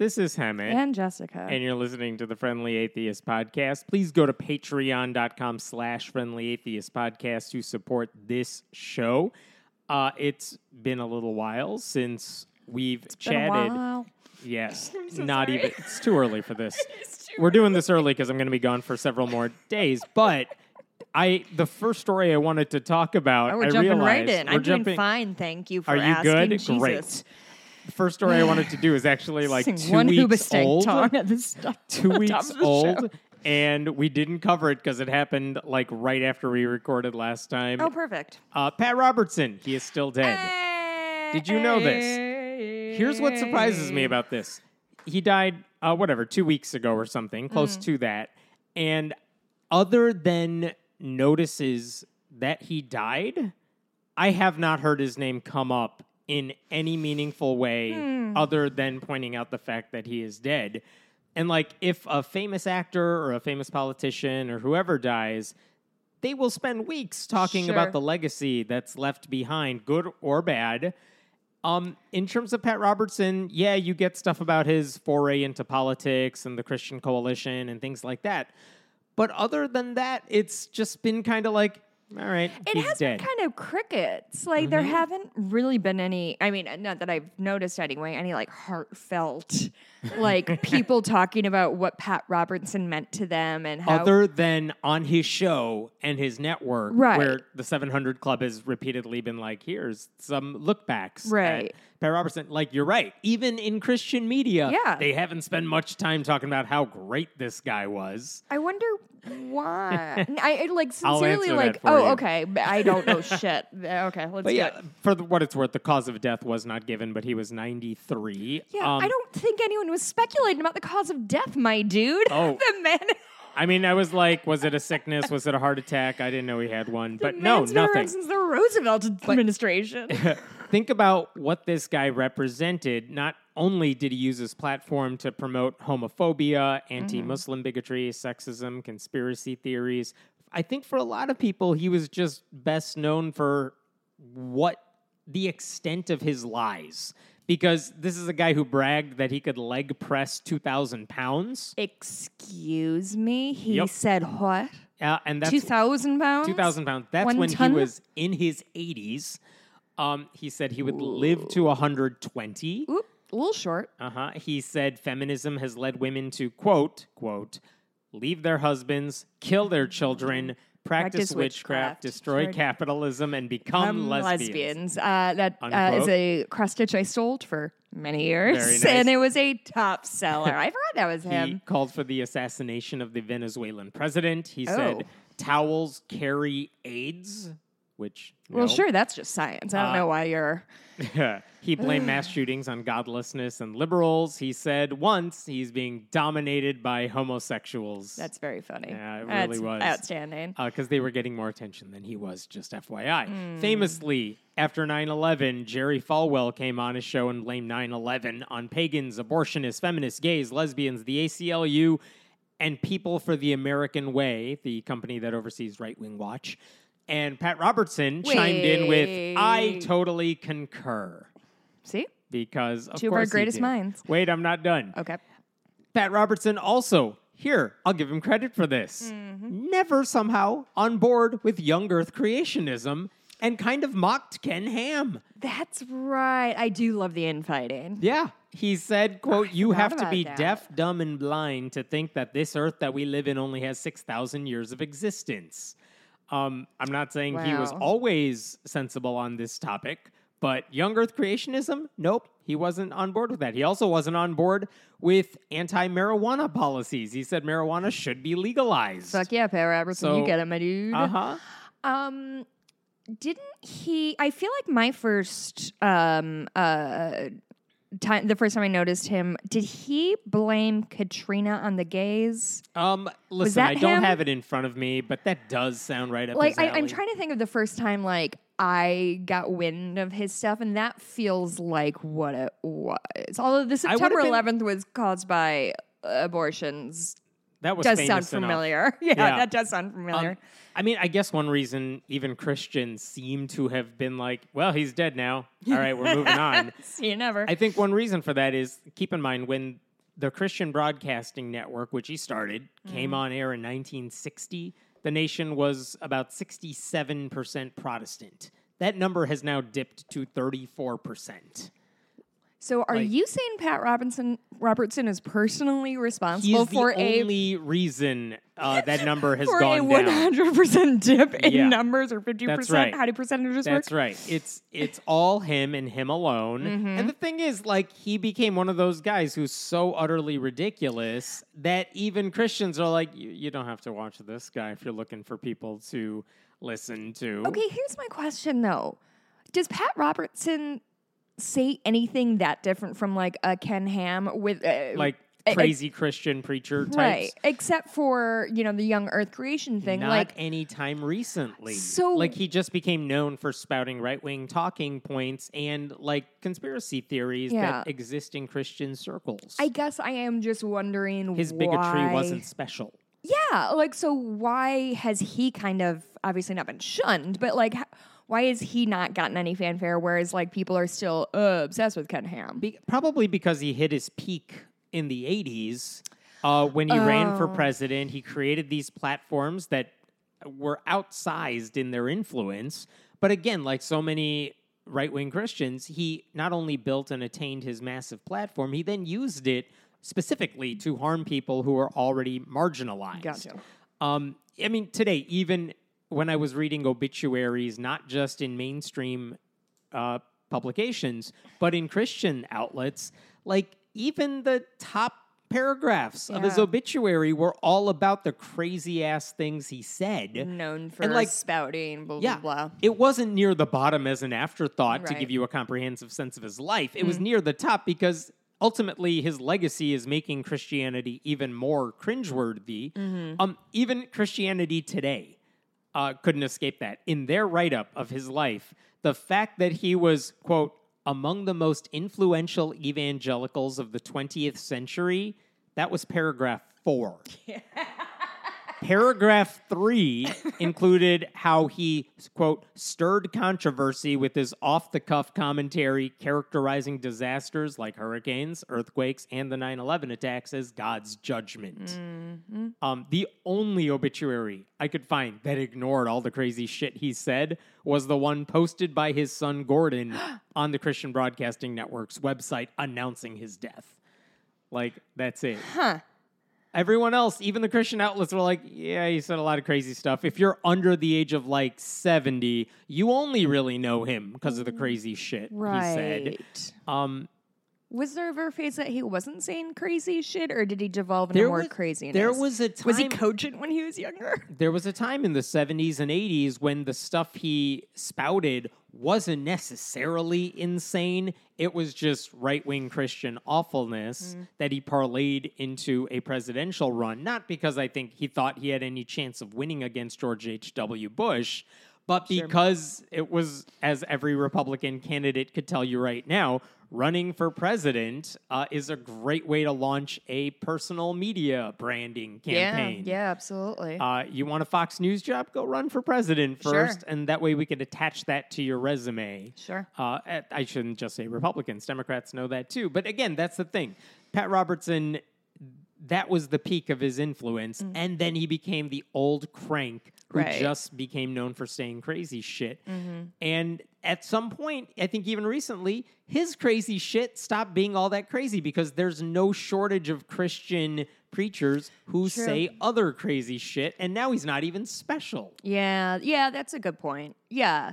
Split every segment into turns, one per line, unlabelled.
This is Hemant.
And Jessica.
and you're listening to the Friendly Atheist Podcast. Please go to patreon.com slash friendly atheist podcast to support this show. Uh, it's been a little while since we've
Been a
chatted.
while.
Yes,
so
not
sorry.
even. It's too early for this. We're doing this early because I'm going to be gone for several more days. But I, the first story I wanted to talk about,
Oh, we're
I
jumping right
realized
in.
we're
I'm doing
jumping-
fine, thank you for
Are you
asking.
good?
Jesus.
Great. The first story I wanted to do is actually like
Sing
two
one
weeks
Hoobastank
old.
song at the st-
two
top
weeks
of the show.
old, and we didn't cover it because it happened like right after we recorded last time.
Oh, perfect.
Uh, Pat Robertson, he is still dead. Did you know this? Here's what surprises me about this. He died, uh, whatever, two weeks ago or something, close
Mm.
to that. And other than notices that he died, I have not heard his name come up in any meaningful way
Hmm.
other than pointing out the fact that he is dead. And like, if a famous actor or a famous politician or whoever dies, they will spend weeks talking
Sure.
about the legacy that's left behind, good or bad. Um, in terms of Pat Robertson, yeah, you get stuff about his foray into politics and the Christian Coalition and things like that. But other than that, it's just been kind of like, all right,
It has
dead.
been kind of crickets. Like there
Mm-hmm.
haven't really been any. I mean, not that I've noticed anyway. Any like heartfelt, like people talking about what Pat Robertson meant to them and how.
other than on his show and his network,
Right.
where the 700 Club has repeatedly been like, here's some look backs. at
Right.
Pat Robertson, like, you're right. Even in Christian media,
Yeah.
they haven't spent much time talking about how great this guy was.
I wonder why. I like sincerely like. Oh,
you.
okay. I don't know shit. Okay, let's
But yeah, for the, what it's worth, the cause of death was not given, but he was 93.
Yeah,
Um,
I don't think anyone was speculating about the cause of death, my dude.
Oh.
the man.
I mean, I was like, was it a sickness? Was it a heart attack? I didn't know he had one.
The
But no, nothing.
since the Roosevelt administration.
Think about what this guy represented. Not only did he use his platform to promote homophobia, anti Muslim bigotry, sexism, conspiracy theories, I think for a lot of people, he was just best known for what the extent of his lies. Because this is a guy who bragged that he could leg press 2,000 pounds.
Excuse me. He
Yep.
said what?
Uh, and that's
Two thousand pounds.
2,000 pounds. That's
One
when
ton?
he was in his 80s. Um, he said he would live to 120.
Oop, a little short.
Uh huh. He said feminism has led women to quote quote leave their husbands, kill their children, practice,
Practice
witchcraft,
witchcraft,
destroy
destroy-
capitalism, and become
Um,
lesbians.
Uh, that uh, is a cross stitch I sold for many years,
nice.
and it was a top seller. I forgot that was him.
He called for the assassination of the Venezuelan president. He
Oh.
said towels carry AIDS, which
Well, sure, that's just science. I don't
Uh,
know why you're.
he blamed mass shootings on godlessness and liberals. He said once he's being dominated by homosexuals.
That's very funny.
Yeah, it
That's
really was.
outstanding.
because they were getting more attention than he was, just FYI.
Hmm.
Famously, after 9 11, Jerry Falwell came on his show and blamed 9 11 on pagans, abortionists, feminists, gays, lesbians, the ACLU, and People for the American Way, the company that oversees Right Wing Watch. And Pat Robertson chimed in with, I totally concur.
See,
Because of
Two of our greatest minds.
Wait, I'm not done.
okay.
Pat Robertson also, here, I'll give him credit for this,
Mm-hmm.
never somehow on board with young earth creationism and kind of mocked Ken Ham.
That's right. I do love the infighting.
Yeah. He said, quote, you have to be
that.
deaf, dumb, and blind to think that this earth that we live in only has 6,000 years of existence. Um, I'm not saying he was always sensible on this topic, but young earth creationism, nope, he wasn't on board with that. He also wasn't on board with anti marijuana policies. He said marijuana should be legalized.
Fuck yeah, Pat Robertson.
So-
you get it, my dude.
Uh huh.
Um, didn't he? I feel like my first um uh time, the first time I noticed him, did he blame Katrina on the gays?
Um, listen, I don't
him?
have it in front of me, but that does sound right up
Like I, I'm trying to think of the first time like I got wind of his stuff, and that feels like what it was. Although the September
been-
11th was caused by abortions,
That was
does sound familiar. Yeah,
Yeah.
that does sound familiar.
Um, I mean, I guess one reason even Christians seem to have been like, well, he's dead now. All right, we're moving on.
See you never.
I think one reason for that is keep in mind when the Christian Broadcasting Network, which he started,
Mm.
came on air in 1960. The nation was about 67% Protestant. That number has now dipped to 34%.
So are
Like-
you saying Pat Robinson Robertson is personally responsible for a
only reason uh, that number has
for a
gone
one
down.
hundred percent dip in
Yeah.
numbers or fifty percent?
right.
How do percentages
That's
work?
right. It's it's all him and him alone.
Mm-hmm.
And the thing is, like, he became one of those guys who's so utterly ridiculous that even Christians are like, you, you don't have to watch this guy if you're looking for people to listen to.
Okay, here's my question though: Does Pat Robertson say anything that different from like a Ken Ham with uh,
Like crazy Christian preacher types.
right? Except for you know the young Earth creation thing,
Not
like.
any time recently.
So-
like he just became known for spouting right wing talking points and like conspiracy theories
Yeah.
that exist in Christian circles.
I guess I am just wondering
His bigotry wasn't special.
Yeah, like so why has he kind of obviously not been shunned, but like why has he not gotten any fanfare whereas like people are still uh, obsessed with Ken Ham?
Be- probably because he hit his peak in the 80s uh, when he ran for
Oh.
president. He created these platforms that were outsized in their influence. But again, like so many right wing Christians, he not only built and attained his massive platform, he then used it specifically to harm people who are already marginalized.
Gotcha.
Um, I mean, today, even when I was reading obituaries, not just in mainstream uh, publications, but in Christian outlets, like even the top paragraphs of his obituary were all about the crazy ass things he said.
Known for
And, like,
spouting, blah
Yeah,
blah blah.
it wasn't near the bottom as an afterthought to
Right. Mm.
give you a comprehensive sense of his life. It was near the top because ultimately his legacy is making Christianity even more cringeworthy.
Mm-hmm.
Um, even Christianity today uh, couldn't escape that. In their write up of his life, the fact that he was, quote, among the most influential evangelicals of the 20th century, that was paragraph four. Paragraph three included how he, quote, stirred controversy with his off the cuff commentary characterizing disasters like hurricanes, earthquakes, and the 9 11 attacks as God's judgment. Um, the only obituary I could find that ignored all the crazy shit he said was the one posted by his son Gordon on the Christian Broadcasting Network's website announcing his death. Like, that's it.
Huh.
Everyone else, even the Christian outlets, were like, yeah, he said a lot of crazy stuff. If you're under the age of like 70, you only really know him because of the crazy shit
Right.
he said. Um,
Was there ever a phase that he wasn't saying crazy shit, or did he devolve into
there
more
was,
craziness?
There was a time.
Was he cogent when he was younger?
there was a time in the 70s and 80s when the stuff he spouted wasn't necessarily insane. It was just right wing Christian awfulness mm-hmm. that he parlayed into a presidential run. Not because I think he thought he had any chance of winning against George H.W. Bush, but because it was, as every Republican candidate could tell you right now, running for president uh, is a great way to launch a personal media branding campaign.
Yeah, yeah, absolutely.
Uh, you want a Fox News job? Go run for president
Sure.
first, and that way we can attach that to your resume.
Sure.
Uh, I shouldn't just say Republicans; Democrats know that too. But again, that's the thing. Pat Robertson, that was the peak of his influence, and then he became the old crank who.
Right. Mm-hmm.
just became known for saying crazy shit. And at some point, I think even recently, his crazy shit stopped being all that crazy because there's no shortage of Christian preachers who
True.
say other crazy shit, and now he's not even special.
Yeah, yeah, that's a good point. Yeah.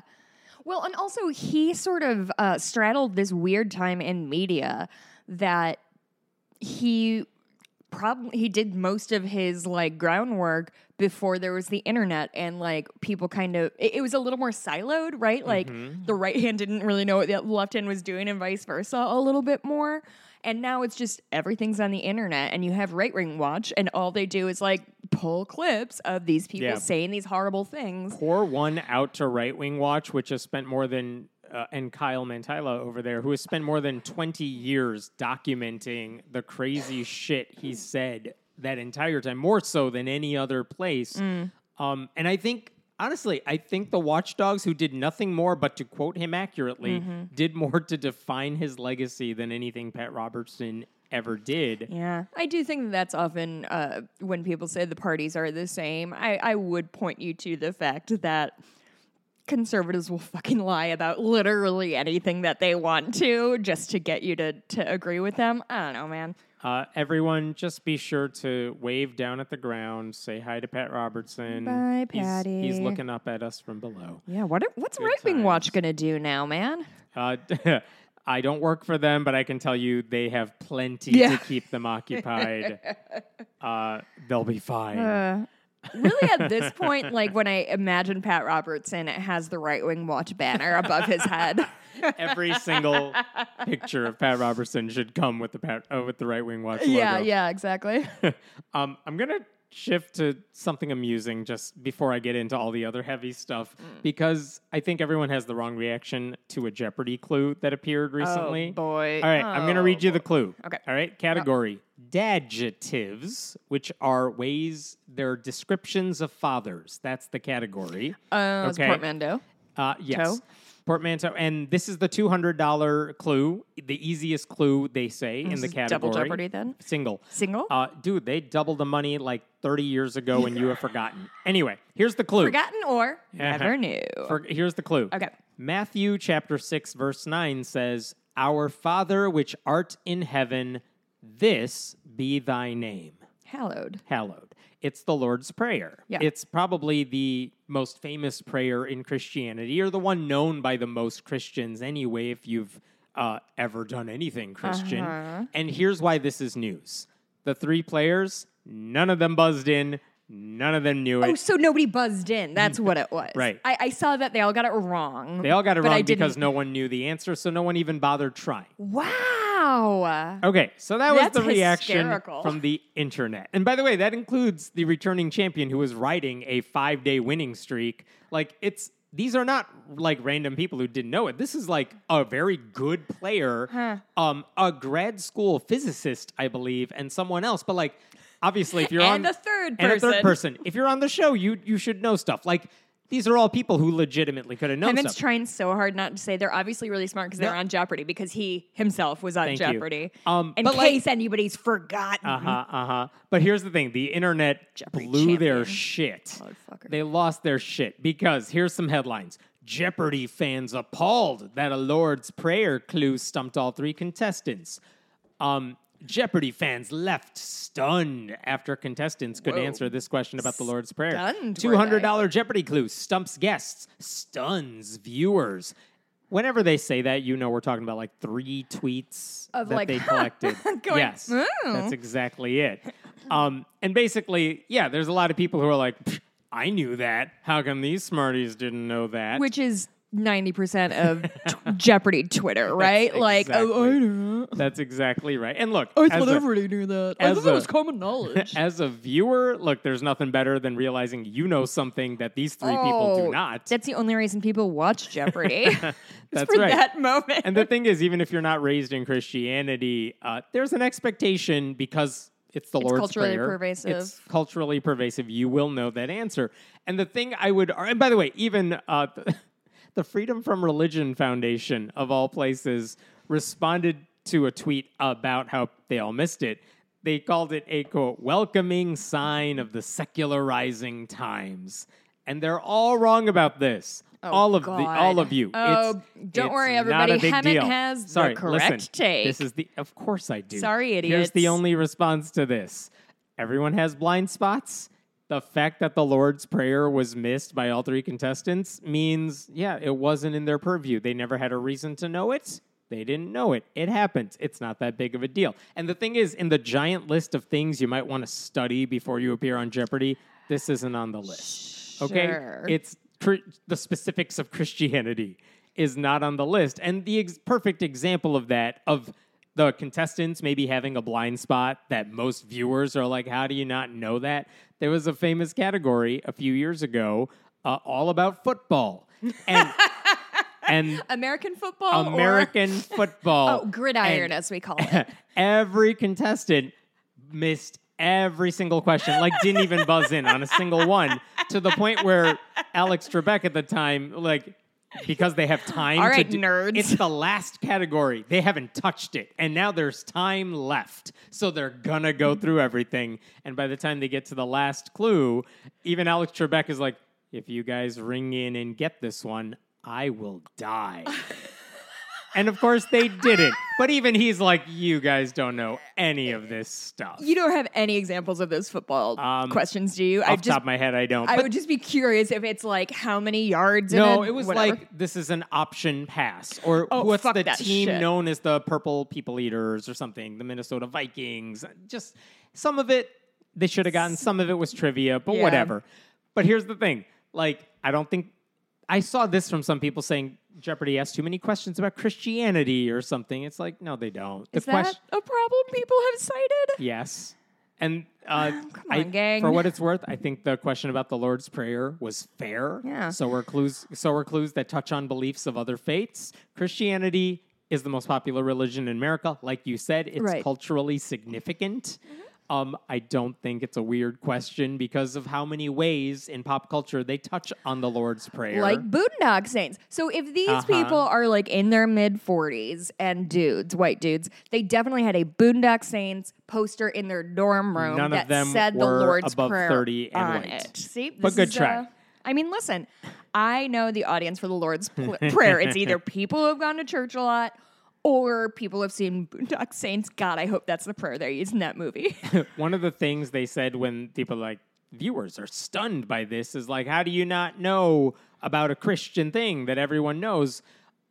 Well, and also he sort of uh, straddled this weird time in media that he probably he did most of his like groundwork before there was the internet and like people kind of it, it was a little more siloed right? Like mm-hmm. the right hand didn't really know what the left hand was doing and vice versa a little bit more. And now it's just everything's on the internet and you have right wing watch and all they do is like pull clips of these people
Yeah.
saying these horrible things.
Pour one out to Right Wing Watch, which has spent more than, uh, and Kyle Mantyla over there, who has spent more than 20 years documenting the crazy shit he said that entire time, more so than any other place.
Mm.
Um, and I think, honestly, I think the watchdogs who did nothing more but to quote him accurately
Mm-hmm.
did more to define his legacy than anything Pat Robertson ever did.
Yeah, I do think that that's often uh, when people say the parties are the same. I, I would point you to the fact that conservatives will fucking lie about literally anything that they want to just to get you to, to agree with them. I don't know, man.
Uh, everyone, just be sure to wave down at the ground, say hi to Pat Robertson.
Bye,
He's- He's, looking up at us from below.
Yeah, what what's
Good
Right Wing Watch gonna do now, man?
Uh, I don't work for them, but I can tell you they have plenty
Yeah.
to keep them occupied. uh, they'll be fine.
Really, at this point, like when I imagine Pat Robertson, it has the Right Wing Watch banner above his head.
Every single picture of Pat Robertson should come with the Pat, uh, with the right wing watch logo.
yeah, yeah, exactly.
um, I'm gonna shift to something amusing just before I get into all the other heavy stuff
Mm.
because I think everyone has the wrong reaction to a Jeopardy clue that appeared recently.
Oh boy.
All right, I'm going to read you the clue.
Okay.
All right, category Dadjectives, which are ways, they're descriptions of fathers. That's the category.
Uh,
Okay.
portmanteau.
Uh, yes.
Toe?
Portmanteau. And this is the $200 clue, the easiest clue they say in the category.
Double Jeopardy then?
Single.
Single?
Uh, dude, they doubled the money like 30 years ago and you have forgotten. Anyway, here's the clue.
Forgotten or never knew.
For- here's the clue.
Okay.
Matthew chapter 6 verse 9 says, "Our Father which art in heaven, this be thy name,
Hallowed.
hallowed." It's the Lord's prayer.
Yeah.
It's probably the most famous prayer in Christianity or the one known by the most Christians anyway if you've uh, ever done anything Christian.
Uh-huh.
And here's why this is news. The three players, none of them buzzed in, none of them knew it.
Oh, so nobody buzzed in. That's what it was.
Right.
I, I saw that they all got it wrong.
They all got it wrong because no one knew the answer, so no one even bothered trying.
Wow.
Okay, so that was
That's
the reaction
hysterical.
from the internet. And by the way, that includes the returning champion who was riding a five day winning streak. Like, it's these are not like random people who didn't know it. This is like a very good player,
Huh.
um, a grad school physicist, I believe, and someone else. But like, obviously, if you're
And
on
a third
and a third
person.
person, if you're on the show, you you should know stuff. Like, these are all people who legitimately could have known
Kevin's trying so hard not to say they're obviously really smart because they're
No.
on Jeopardy because he himself was on
Thank you.
Jeopardy.
Um,
in
but, like-
case anybody's forgotten.
Uh huh. Uh huh. But here's the thing: the internet
Jeopardy
blew their shit. They lost their shit because here's some headlines: Jeopardy fans appalled that a Lord's Prayer clue stumped all three contestants. Um, Jeopardy fans left stunned after contestants could
Whoa.
answer this question about the Lord's Prayer.
Stunned,
Two hundred dollar Jeopardy clue stumps guests, stuns viewers. Whenever they say that, you know we're talking about like three tweets
Of
that
like,
they collected.
going,
yes,
"Oh."
that's exactly it. Um, and basically, yeah, there's a lot of people who are like, I knew that. How come these smarties didn't know that?
Which is 90% of Jeopardy Twitter, right? like, oh, I know.
That's exactly right. And look,
I thought everybody knew that. I
as
thought that was common knowledge.
as a viewer, look, there's nothing better than realizing you know something that these three people
Oh,
do not.
That's the only reason people watch Jeopardy.
That's
for
right.
that moment.
and the thing is, even if you're not raised in Christianity, uh, there's an expectation because it's the
It's
Lord's
culturally
Prayer.
pervasive.
It's culturally pervasive. You will know that answer. And the thing I would, and by the way, even uh, the, the Freedom from Religion Foundation, of all places, responded to a tweet about how they all missed it. They called it a quote, welcoming sign of the secularizing times. And they're all wrong about this. Oh, all of the
Oh,
all of you.
Oh,
It's-
don't
it's
worry, everybody. Hemant
deal.
has the correct
listen,
take.
This is the of course I do.
Sorry,
Here's the only response to this. Everyone has blind spots. The fact that the Lord's Prayer was missed by all three contestants means, yeah, it wasn't in their purview. They never had a reason to know it. They didn't know it. It happens. It's not that big of a deal. And the thing is, in the giant list of things you might want to study before you appear on Jeopardy, this isn't on the list. Okay?
Sure.
It's cr- the specifics of Christianity is not on the list. And the ex- perfect example of that, of the contestants maybe having a blind spot that most viewers are like, how do you not know that? There was a famous category a few years ago uh, all about football. And, and
American football? or-
American football.
Oh, gridiron,
And
as we call it.
every contestant missed every single question, like didn't even buzz in on a single one, to the point where Alex Trebek at the time, like, because they have time.
All
to
right,
do-
nerds.
It's the last category. They haven't touched it, and now there's time left. So they're gonna go through everything. And by the time they get to the last clue, even Alex Trebek is like, "If you guys ring in and get this one, I will die." and of course, they didn't. But even he's like, "You guys don't know any of this stuff."
You don't have any examples of those football
Um,
questions, do you?
Off
I
the
just
top of my head, I don't.
I would just be curious if it's like how many yards. in
No, it was
whatever.
like this is an option pass, or
Oh,
what's the team
shit.
known as the Purple People Eaters or something? The Minnesota Vikings. Just some of it they should have gotten. Some of it was trivia, but
Yeah.
whatever. But here's the thing: like, I don't think I saw this from some people saying Jeopardy asks too many questions about Christianity or something. It's like, no, they don't.
Is
the
that
question,
a problem people have cited?
yes. And uh,
Come
I- for what it's worth, I think the question about the Lord's Prayer was fair.
Yeah.
So are clues. So are clues that touch on beliefs of other faiths. Christianity is the most popular religion in America. Like you said, it's
Right.
culturally significant. Um, I don't think it's a weird question because of how many ways in pop culture they touch on the Lord's Prayer.
Like Boondock Saints. So if these
Uh-huh.
people are like in their mid 40s and dudes, white dudes, they definitely had a Boondock Saints poster in their dorm room
None of
that
them
said the Lord's
above
Prayer
30 and
on
white.
it. See,
But
This
good
is,
try.
uh, I mean, listen, I know the audience for the Lord's pl- Prayer. It's either people who have gone to church a lot or people have seen Boondock Saints. God, I hope that's the prayer they use in that movie.
one of the things they said when people like viewers are stunned by this is like, how do you not know about a Christian thing that everyone knows?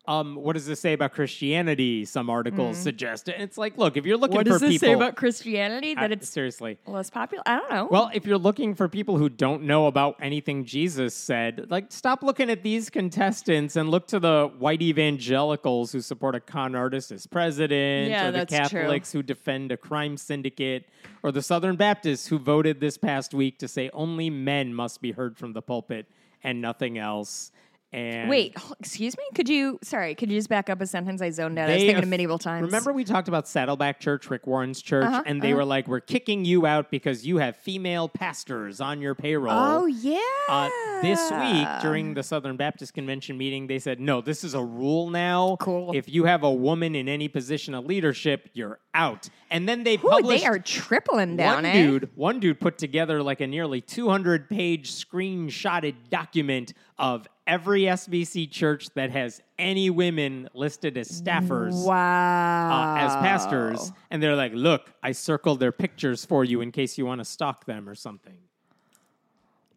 Um, what does this say about Christianity? Some articles suggest it. It's like, look, if you're looking
what
for
does this
people,
say about Christianity? That
I-
it's
seriously.
less popular? I don't know.
Well, if you're looking for people who don't know about anything Jesus said, like stop looking at these contestants and look to the white evangelicals who support a con artist as president,
Yeah,
or the
that's true.
Catholics who defend a crime syndicate, or the Southern Baptists who voted this past week to say only men must be heard from the pulpit and nothing else. And
Wait, excuse me? Could you, sorry, could you just back up a sentence? I zoned out. I was thinking of medieval times.
Remember we talked about Saddleback Church, Rick Warren's church,
Uh-huh,
and they were like, "We're kicking you out because you have female pastors on your payroll."
Oh, yeah.
Uh, this week during the Southern Baptist Convention meeting, they said, no, this is a rule now.
Cool.
If you have a woman in any position of leadership, you're out. And then they
Ooh,
published.
they are tripling down,
one
eh?
dude, one dude put together like a nearly 200 page screenshotted document of every SBC church that has any women listed as staffers
Wow.
uh, as pastors, and they're like, "Look, I circled their pictures for you in case you want to stalk them or something."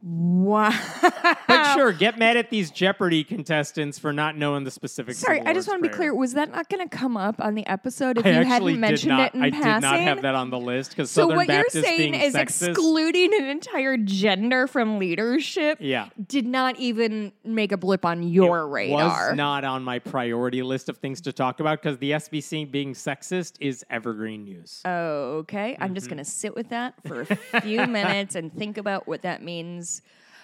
Wow.
But sure, get mad at these Jeopardy contestants for not knowing the specifics.
Sorry, I just want to be clear. Was that not going to come up on the episode if
I
you hadn't mentioned
not.
it in
I
passing?
did not have that on the list because
so
Southern
what
Baptist
you're saying is
sexist.
excluding an entire gender from leadership
Yeah.
did not even make a blip on your radar.
was not on my priority list of things to talk about because the SBC being sexist is evergreen news.
Okay, I'm
Mm-hmm.
just going to sit with that for a few minutes and think about what that means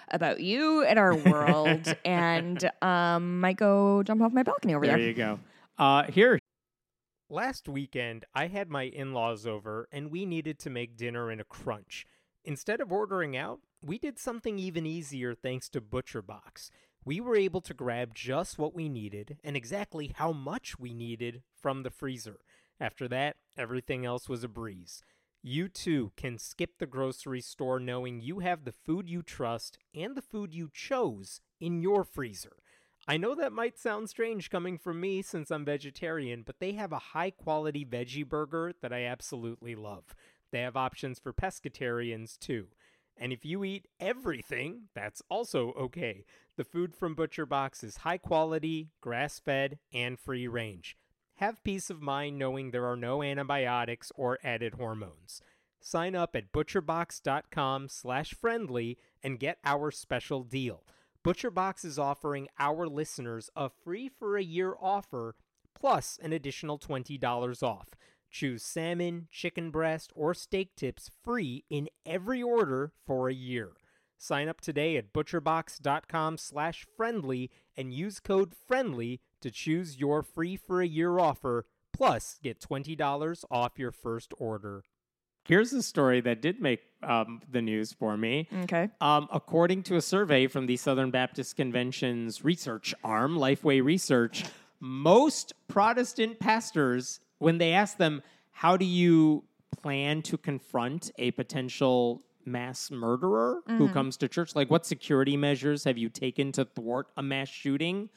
about you and our world, and um, might go jump off my balcony over
There
there.
you go. Uh, here. Last weekend, I had my in laws over and we needed to make dinner in a crunch. Instead of ordering out, we did something even easier thanks to ButcherBox. We were able to grab just what we needed and exactly how much we needed from the freezer. After that, everything else was a breeze. You too can skip the grocery store knowing you have the food you trust and the food you chose in your freezer. I know that might sound strange coming from me since I'm vegetarian, but they have a high quality veggie burger that I absolutely love. They have options for pescatarians too. And if you eat everything, that's also okay. The food from ButcherBox is high quality, grass fed, and free range. Have peace of mind knowing there are no antibiotics or added hormones. Sign up at butcherbox.com slash friendly and get our special deal. ButcherBox is offering our listeners a free for a year offer plus an additional $20 off. Choose salmon, chicken breast, or steak tips free in every order for a year. Sign up today at butcherbox.com slash friendly and use code FRIENDLY to choose your free for a year offer, plus get $20 off your first order. here's a story that did make um, the news for me.
Okay.
Um, according to a survey from the Southern Baptist Convention's research arm, Lifeway Research, most Protestant pastors, when they ask them, How do you plan to confront a potential mass murderer who comes to church? Like, what security measures have you taken to thwart a mass shooting?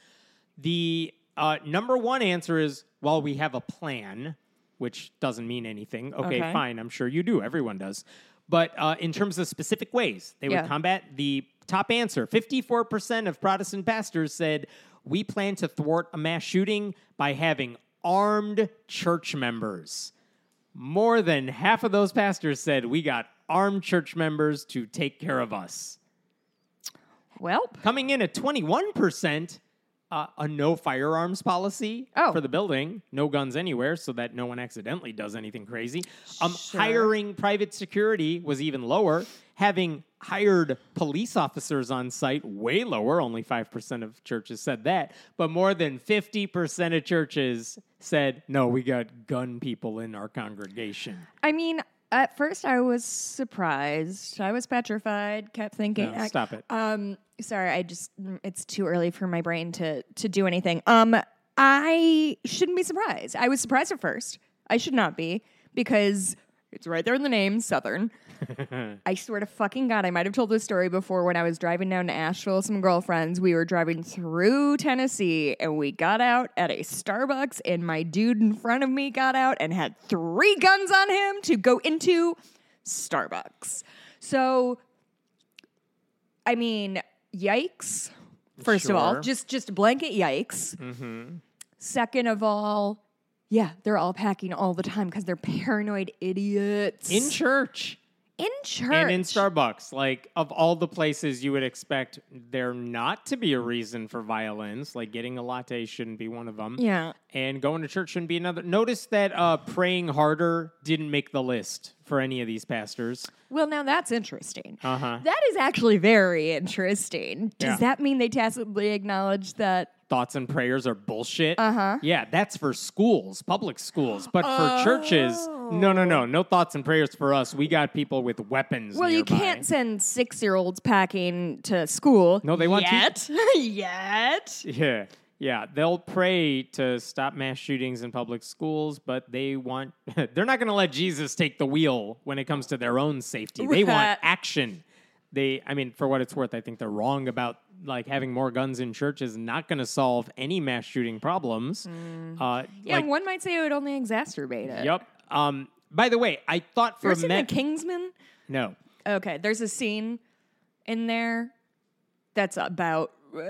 The uh, number one answer is, Well, we have a plan, which doesn't mean anything. Okay,
Okay.
fine. I'm sure you do. Everyone does. But uh, in terms of specific ways they
Yeah.
would combat, the top answer 54% of Protestant pastors said, We plan to thwart a mass shooting by having armed church members. More than half of those pastors said, We got armed church members to take care of us.
Well,
Coming in at 21%, uh, a no firearms policy
Oh.
for the building, no guns anywhere, so that no one accidentally does anything crazy. Um,
Sure.
Hiring private security was even lower. Having hired police officers on site, way lower. Only 5% of churches said that. But more than 50% of churches said, no, we got gun people in our congregation.
I mean, at first I was surprised. I was petrified. Kept thinking,
No, stop it.
Um, sorry, I just it's too early for my brain to to do anything. Um, I shouldn't be surprised. I was surprised at first. I should not be because it's right there in the name, Southern. I swear to fucking God, I might have told this story before when I was driving down to Asheville with some girlfriends. We were driving through Tennessee and we got out at a Starbucks, and my dude in front of me got out and had three guns on him to go into Starbucks. So, I mean, yikes. First of all, just just blanket yikes. Mm-hmm. Second of all, yeah, they're all packing all the time because they're paranoid idiots
In church.
In church.
And in Starbucks, like of all the places you would expect there not to be a reason for violence, like getting a latte shouldn't be one of them.
yeah.
And going to church shouldn't be another. Notice that uh, praying harder didn't make the list for any of these pastors.
Well, now that's interesting.
Uh huh.
That is actually very interesting. Does
Yeah.
that mean they tacitly acknowledge that?
Thoughts and prayers are bullshit.
Uh huh.
Yeah, that's for schools, public schools. But for churches, no, no, no. No thoughts and prayers for us. We got people with weapons.
Well, you can't send six-year-olds packing to school.
No, they want to-
yet. yet.
Yeah. Yeah, they'll pray to stop mass shootings in public schools, but they want they're not going to let Jesus take the wheel when it comes to their own safety. They want action. They I mean, for what it's worth, I think they're wrong about like having more guns in church is not going to solve any mass shooting problems. Uh
Yeah,
like,
one might say it would only exacerbate it.
Yep. Um by the way, I thought for a minute
the Kingsman?
No.
Okay, there's a scene in there that's about uh,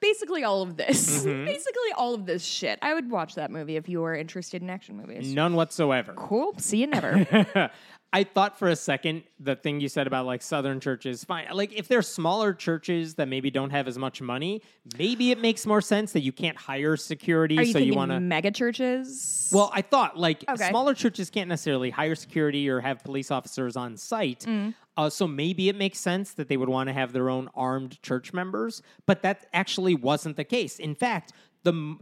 basically all of this.
Mm-hmm.
basically all of this shit. I would watch that movie if you were interested in action movies.
None whatsoever.
Cool. See you never.
I thought for a second the thing you said about like southern churches, fine. Like if they're smaller churches that maybe don't have as much money, maybe it makes more sense that you can't hire security.
Are you
so you want to.
mega churches?
Well, I thought like
Okay.
smaller churches can't necessarily hire security or have police officers on site.
Mm.
Uh, so maybe it makes sense that they would want to have their own armed church members, but that actually wasn't the case. In fact, the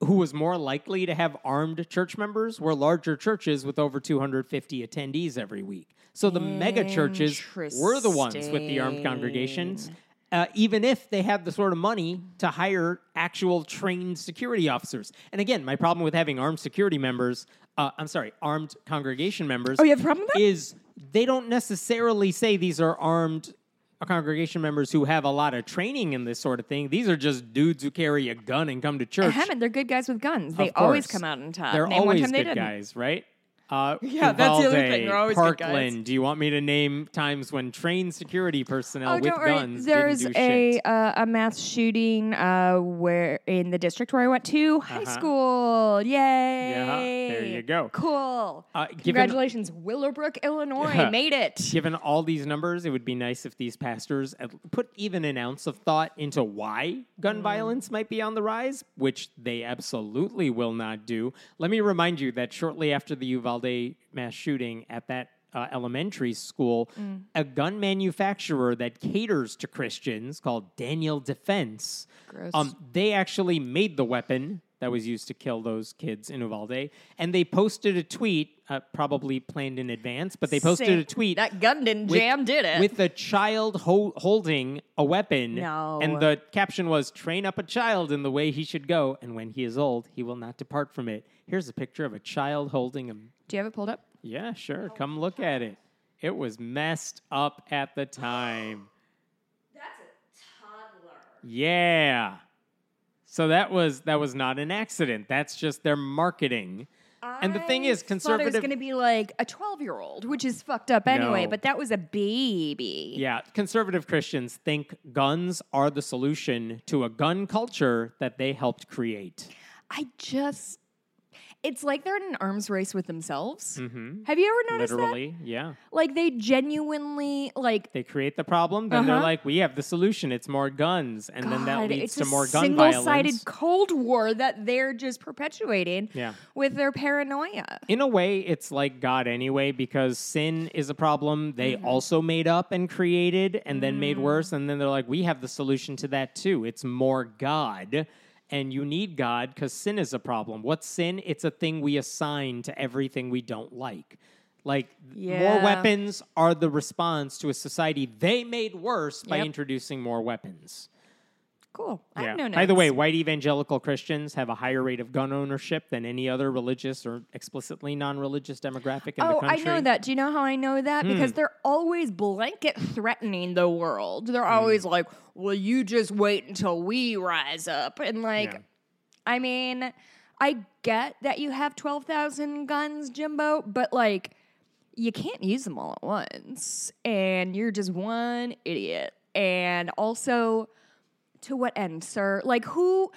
who was more likely to have armed church members were larger churches with over 250 attendees every week. So the mega churches were the ones with the armed congregations. Uh, even if they had the sort of money to hire actual trained security officers. And again, my problem with having armed security members, uh, I'm sorry, armed congregation members.
Oh, you have a problem with that?
Is they don't necessarily say these are armed congregation members who have a lot of training in this sort of thing. These are just dudes who carry a gun and come to church.
Hemant, they're good guys with guns. They always come out on top.
They're
Name
always
one time they
good guys, right? Uh,
Yeah, that's the other thing. They're always.
Parkland. Do you want me to name times when trained security personnel
Oh,
with guns
There's
didn't do
a uh, a mass shooting uh, where in the district where I went to high
Uh-huh.
school. Yay!
there you go.
Cool.
Uh, given-
Congratulations, Willowbrook, Illinois,
Yeah.
made it.
Given all these numbers, it would be nice if these pastors put even an ounce of thought into why gun violence might be on the rise, which they absolutely will not do. Let me remind you that shortly after the Uvalde mass shooting at that uh, elementary school, a gun manufacturer that caters to Christians called Daniel Defense, um, they actually made the weapon that was used to kill those kids in Uvalde. And they posted a tweet, uh, probably planned in advance, but they posted
Say-
a tweet
That gun didn't
with-
jam, did it?
with a child ho- holding a weapon.
No.
And the caption was train up a child in the way he should go, and when he is old, he will not depart from it. Here's a picture of a child holding a.
Do you have it pulled up?
Yeah, sure. Oh, Come look at it. It was messed up at the time.
That's a toddler.
Yeah. So that was that was not an accident. That's just their marketing. And the thing is,
Thought it
conservative.
was going to be like a 12 year old, which is fucked up anyway,
No.
but that was a baby.
Yeah, conservative Christians think guns are the solution to a gun culture that they helped create.
I just, it's like they're in an arms race with themselves.
Mm-hmm.
Have you ever noticed
Literally, yeah.
Like they genuinely, like,
They create the problem, then they're
Uh-huh.
like, "We have the solution. It's more guns," and then that leads to more gun violence. single-sided.
Cold War that they're just perpetuating
Yeah.
with their paranoia.
In a way, it's like God anyway, because sin is a problem they
Mm-hmm.
also made up and created and then made worse. And then they're like, we have the solution to that too. It's more God. And you need God because sin is a problem. What's sin? It's a thing we assign to everything we don't like. Like, more weapons are the response to a society they made worse by
Yep.
introducing more weapons.
Cool. I
Yeah.
have no
By the way, white evangelical Christians have a higher rate of gun ownership than any other religious or explicitly non-religious demographic in
Oh,
the
I
country.
know that. Do you know how I know that?
Hmm.
Because they're always blanket threatening the world. They're always
Hmm.
like, well, you just wait until we rise up. And like,
Yeah.
I mean, I get that you have 12,000 guns, Jimbo, but like, you can't use them all at once. And you're just one idiot. And also, to what end, sir? Like, who.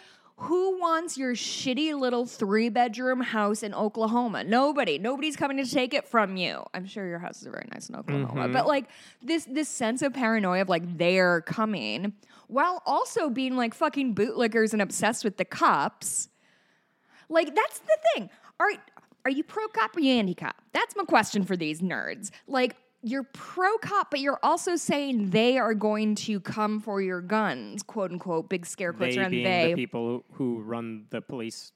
Who wants your shitty little three bedroom house in Oklahoma? Nobody. Nobody's coming to take it from you. I'm sure your house is very nice in Oklahoma.
Mm-hmm.
But like this this sense of paranoia of like they're coming while also being like fucking bootlickers and obsessed with the cops. Like that's the thing. Are are you pro cop or you anti cop? That's my question for these nerds. Like you're pro cop, but you're also saying they are going to come for your guns, quote unquote, big scare quotes
they
around
being
they,
the people who, who run the police.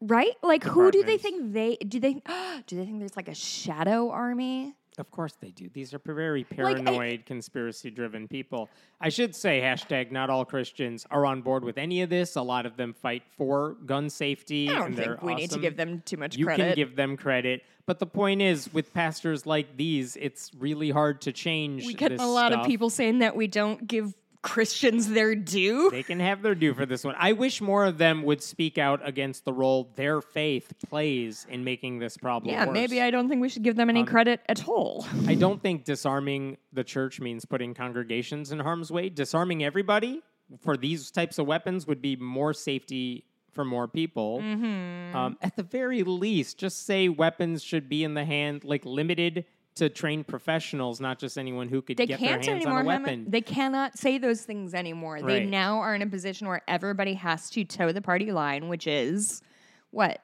right? Like who do they think they do they do they think there's like a shadow army?
Of course they do. These are very
I-
paranoid, conspiracy-driven people. I should say, hashtag not all Christians are on board with any of this. A lot of them fight for gun safety.
I don't
and
think
they're
we need to give them too much
You
credit.
can give them credit. But the point is, with pastors like these, it's really hard to change
we get
this
a lot of people saying that we don't give Christians their due.
They can have their due for this one. I wish more of them would speak out against the role their faith plays in making this problem
yeah,
worse.
maybe I don't think we should give them any
Um,
credit at all.
I don't think disarming the church means putting congregations in harm's way. Disarming everybody for these types of weapons would be more safety for more people.
Mm-hmm.
Um, at the very least, just say weapons should be in the hand, like limited to train professionals, not just anyone who could
They
get
can't
their hands
anymore.
on a weapon.
They cannot say those things anymore. They now are in a position where everybody has to toe the party line, which is what?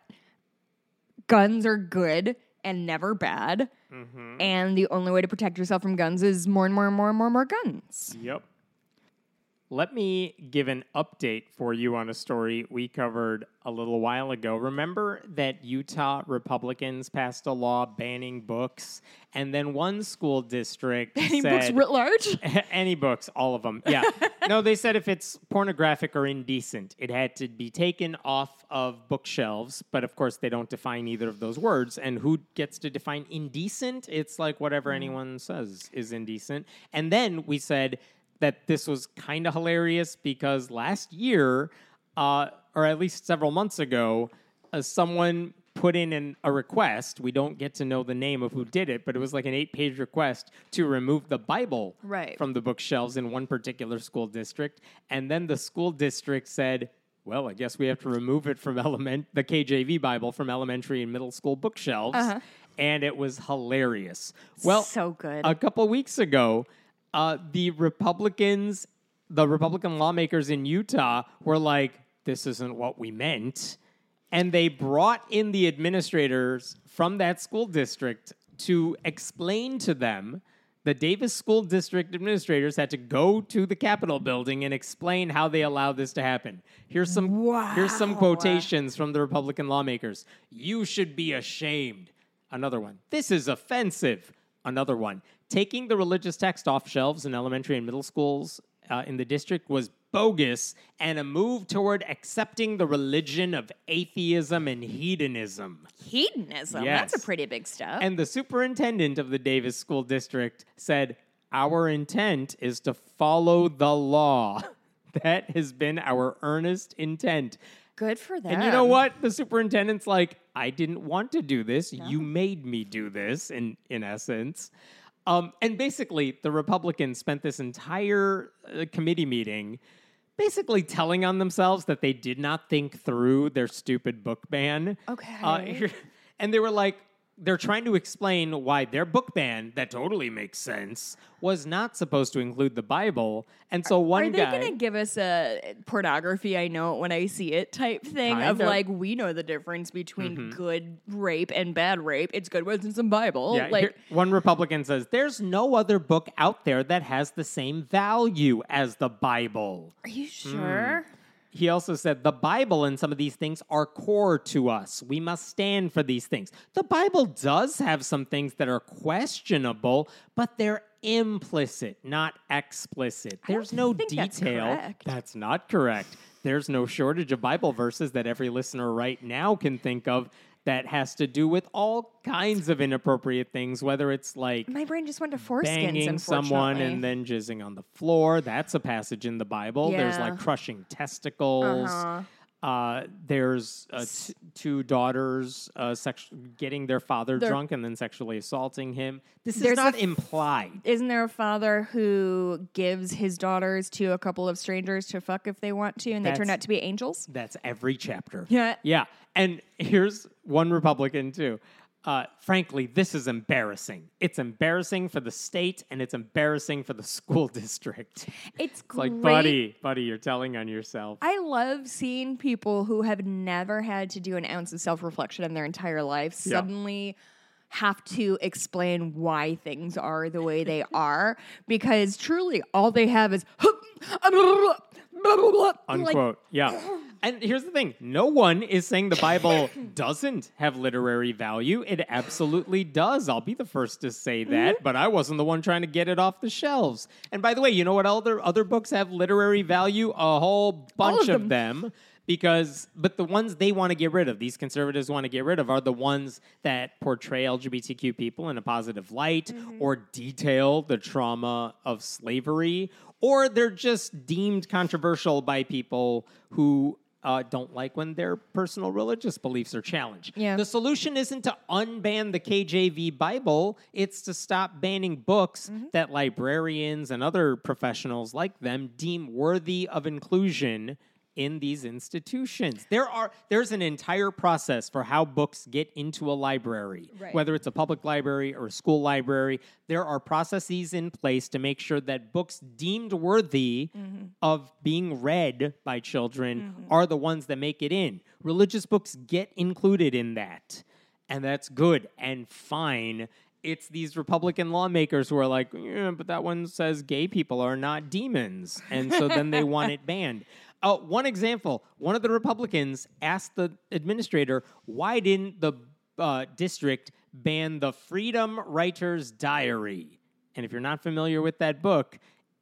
Guns are good and never bad.
Mm-hmm.
And the only way to protect yourself from guns is more and more and more and more and more guns.
Yep. Let me give an update for you on a story we covered a little while ago. Remember that Utah Republicans passed a law banning books, and then one school district
Any
said,
books writ large?
any books, all of them. Yeah. no, they said if it's pornographic or indecent, it had to be taken off of bookshelves. But of course, they don't define either of those words. And who gets to define indecent? It's like whatever mm. anyone says is indecent. And then we said that this was kind of hilarious because last year, uh, or at least several months ago, uh, someone put in an, a request. We don't get to know the name of who did it, but it was like an eight page request to remove the Bible
Right.
from the bookshelves in one particular school district. And then the school district said, well, I guess we have to remove it from element the KJV Bible from elementary and middle school bookshelves.
Uh-huh.
And it was hilarious. Well,
so good.
a couple weeks ago, uh, the Republicans, the Republican lawmakers in Utah were like, this isn't what we meant. And they brought in the administrators from that school district to explain to them the Davis School District administrators had to go to the Capitol building and explain how they allowed this to happen. Here's some here's some quotations from the Republican lawmakers. You should be ashamed. Another one. This is offensive. Another one. Taking the religious text off shelves in elementary and middle schools uh, in the district was bogus and a move toward accepting the religion of atheism and hedonism.
Hedonism.
Yes.
That's a pretty big step.
And the superintendent of the Davis School District said, Our intent is to follow the law. That has been our earnest intent.
Good for them.
And you know what? The superintendent's like, I didn't want to do this. You made me do this, in, in essence. Um, and basically, the Republicans spent this entire uh, committee meeting basically telling on themselves that they did not think through their stupid book ban.
Okay.
Uh, and they were like, they're trying to explain why their book ban, that totally makes sense, was not supposed to include the Bible. And so one
Are they
guy.
to give us a pornography I know it when I see it type thing of
of.
like we know the difference between mm-hmm. good rape and bad rape. It's good what's in some Bible.
Yeah,
like
here- one Republican says there's no other book out there that has the same value as the Bible.
are you sure? Hmm.
He also said the Bible and some of these things are core to us. We must stand for these things. The Bible does have some things that are questionable, but they're implicit, not explicit. There's no
that's
detail.
correct.
That's not correct. There's no shortage of Bible verses that every listener right now can think of that has to do with all kinds of inappropriate things, whether it's like
My brain just went to foreskins.
banging someone
unfortunately.
and then jizzing on the floor. That's a passage in the Bible. There's
Yeah.
like crushing testicles.
Uh-huh.
Uh, there's uh, t- two daughters uh, sex- getting their father
There-
drunk and then sexually assaulting him. This is not
f-
implied.
Isn't there a father who gives his daughters to a couple of strangers to fuck if they want to, and they turn out to be angels?
That's every chapter.
Yeah.
Yeah. And here's one Republican, too. Uh, frankly, this is embarrassing. It's embarrassing for the state and it's embarrassing for the school district.
It's
It's like, buddy, buddy, you're telling on yourself.
I love seeing people who have never had to do an ounce of self reflection in their entire life
Yeah.
suddenly have to explain why things are the way they are because truly all they have is like,
Unquote. yeah. And here's the thing no one is saying the Bible doesn't have literary value. It absolutely does. I'll be the first to say that, but I wasn't the one trying to get it off the shelves. And by the way, you know what other, other books have literary value? A whole bunch
of
of them. Because, but the ones they want to get rid of, these conservatives want to get rid of, are the ones that portray LGBTQ people in a positive light or detail the trauma of slavery, or they're just deemed controversial by people who uh, don't like when their personal religious beliefs are challenged.
Yeah.
The solution isn't to unban the KJV Bible, it's to stop banning books that librarians and other professionals like them deem worthy of inclusion in these institutions. There are there's an entire process for how books get into a library.
Right.
Whether it's a public library or a school library, there are processes in place to make sure that books deemed worthy mm-hmm. of being read by children mm-hmm. are the ones that make it in. Religious books get included in that. And that's good and fine. It's these Republican lawmakers who are like, yeah, but that one says gay people are not demons. And so then they want it banned. Uh, one example one of the Republicans asked the administrator, why didn't the uh, district ban the Freedom Writer's Diary? And if you're not familiar with that book,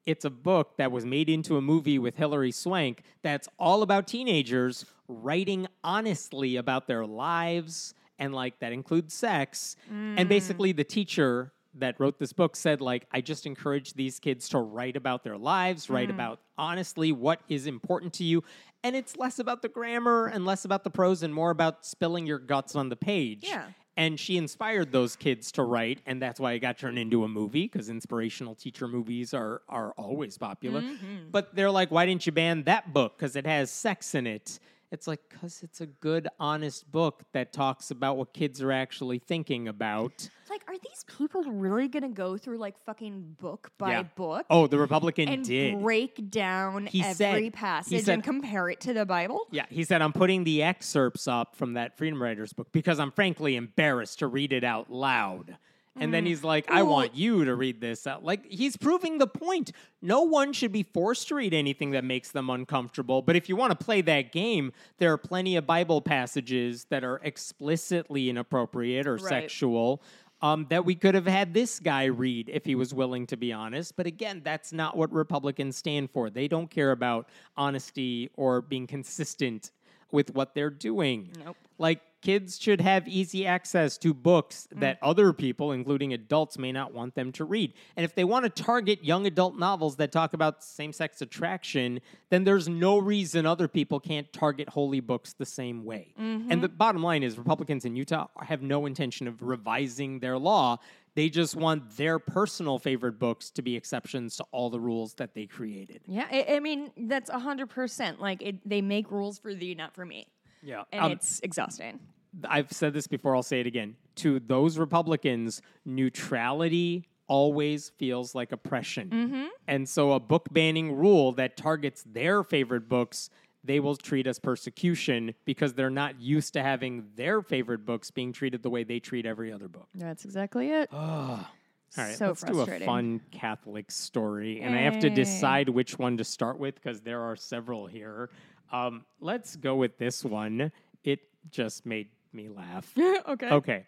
it's a book that was made into a movie with Hilary Swank that's all about teenagers writing honestly about their lives and like that includes sex. And basically the teacher that wrote this book said like I just encourage these kids to write about their lives, write hmm. about honestly what is important to you. And it's less about the grammar and less about the prose and more about spilling your guts on the page.
Yeah.
And she inspired those kids to write, and that's why it got turned into a movie because inspirational teacher movies are are always popular. Mm-hmm. But they're like, why didn't you ban that book because it has sex in it? It's like because it's a good, honest book that talks about what kids are actually thinking about.
Like, are these people really gonna go through like fucking book by
Yeah.
book
Oh, the Republican
and
did.
break down
He
every
said-
passage
said-
and compare it to the Bible?
Yeah, he said, I'm putting the excerpts up from that Freedom Writers book because I'm frankly embarrassed to read it out loud. And then he's like, I
Ooh.
want you to read this out. Like, he's proving the point. No one should be forced to read anything that makes them uncomfortable. But if you want to play that game, there are plenty of Bible passages that are explicitly inappropriate or
Right.
sexual um, that we could have had this guy read if he was willing to be honest. But again, that's not what Republicans stand for. They don't care about honesty or being consistent with what they're doing.
Nope.
Like kids should have easy access to books mm. that other people, including adults, may not want them to read. And if they want to target young adult novels that talk about same sex attraction, then there's no reason other people can't target holy books the same way. And mm-hmm. the bottom line is Republicans in Utah have no intention of revising their law. They just want their personal favorite books to be exceptions to all the rules that they created.
Yeah, I, I mean that's hundred percent. Like it, they make rules for thee, not for me,
Yeah.
and um, it's exhausting.
I've said this before, I'll say it again. To those Republicans, neutrality always feels like oppression. Mm-hmm. And so a book banning rule that targets their favorite books, they will treat as persecution because they're not used to having their favorite books being treated the way they treat every other book.
That's exactly it. Ah.
All right,
So
let's do a fun Catholic story. And I have to decide which one to start with because there are several here. Um, let's go with this one. It just made me laugh.
okay.
Okay,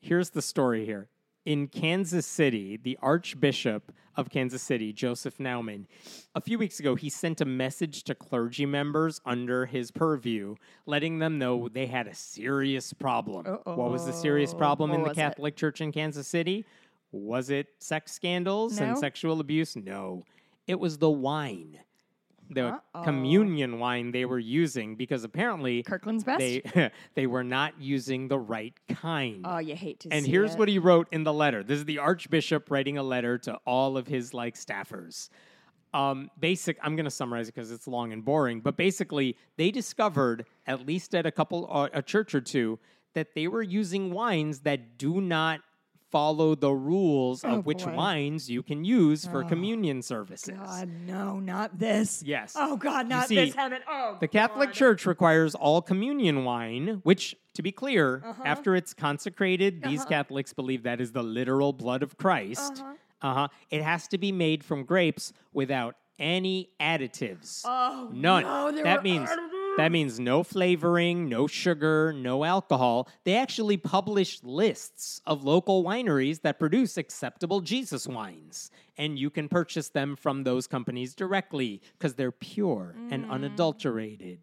here's the story here. In Kansas City, the Archbishop of Kansas City, Joseph Naumann, a few weeks ago, he sent a message to clergy members under his purview, letting them know they had a serious problem. What was the serious
Uh-oh.
problem in the
was it?
Catholic Church in Kansas City? Was it sex scandals and sexual abuse? No. It was the wine, the
Uh-oh.
communion wine they were using, because apparently
Kirkland's best.
they they were not using the right kind.
oh, you hate to
and here's
it.
what he wrote in the letter. This is the archbishop writing a letter to all of his like staffers. Um, basic. I'm going to summarize it because it's long and boring. But basically, they discovered at least at a couple, uh, a church or two, that they were using wines that do not follow the rules
Oh,
of which
boy.
wines you can use for
Oh,
communion services.
God, no, not this.
Yes.
Oh God, not
see,
this, Hemant. Oh,
The Catholic
God.
Church requires all communion wine, which, to be clear,
Uh-huh.
after it's consecrated, these Catholics believe that is the literal blood of Christ.
Uh-huh.
Uh-huh. It has to be made from grapes without any additives.
Oh
None.
no, there
that means
additives.
That means no flavoring, no sugar, no alcohol. They actually publish lists of local wineries that produce acceptable Jesus wines, and you can purchase them from those companies directly because they're pure and
Mm-hmm.
unadulterated.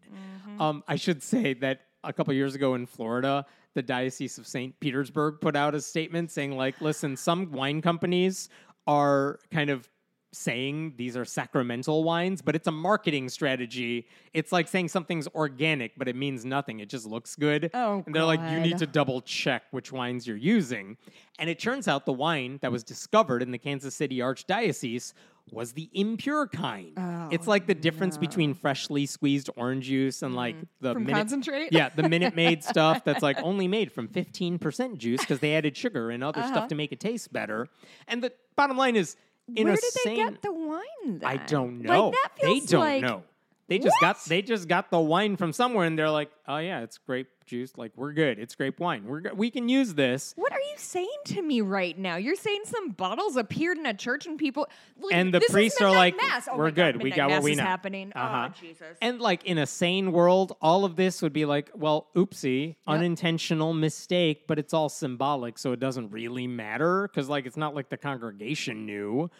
Um, I should say that a couple years ago in Florida, the Diocese of St. Petersburg put out a statement saying, like, listen, some wine companies are kind of saying these are sacramental wines, but it's a marketing strategy. It's like saying something's organic, but it means nothing. It just looks good.
Oh,
and they're like, you need to double check which wines you're using. And it turns out the wine that was discovered in the Kansas City Archdiocese was the impure kind. it's
Oh,
like the difference between freshly squeezed orange juice and like the
Mm. From
minute,
concentrate?
yeah, the Minute Maid stuff that's like only made from 15% juice because they added sugar and other
Uh-huh.
stuff to make it taste better. And the bottom line is, in
Where
a
did they get the wine? Then?
I don't know.
Like that
they don't
like,
know. They just got they just got the wine from somewhere, and they're like, "Oh yeah, it's grape juice. Like we're good. It's grape wine. We're go- we can use this."
What are you saying to me right now? You're saying some bottles appeared in a church and people like,
And the
this is
priests are
midnight
like,
mass. Oh
"We're
my God,
good. We
midnight
got what
mass
we
is
know."
happening.
Uh-huh.
Oh Jesus!
And like in a sane world, all of this would be like, well, oopsie, unintentional mistake, but it's all symbolic, so it doesn't really matter because like it's not like the congregation knew.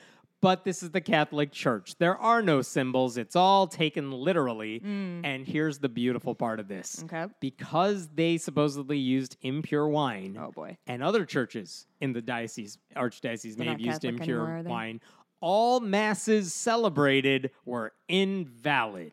But this is the Catholic Church. There are no symbols. It's all taken literally. Mm. And here's the beautiful part of this.
Okay.
Because they supposedly used impure wine,
Oh boy.
and other churches in the diocese, archdiocese, may
They're
have used
Catholic
impure
anymore,
wine. All masses celebrated were invalid.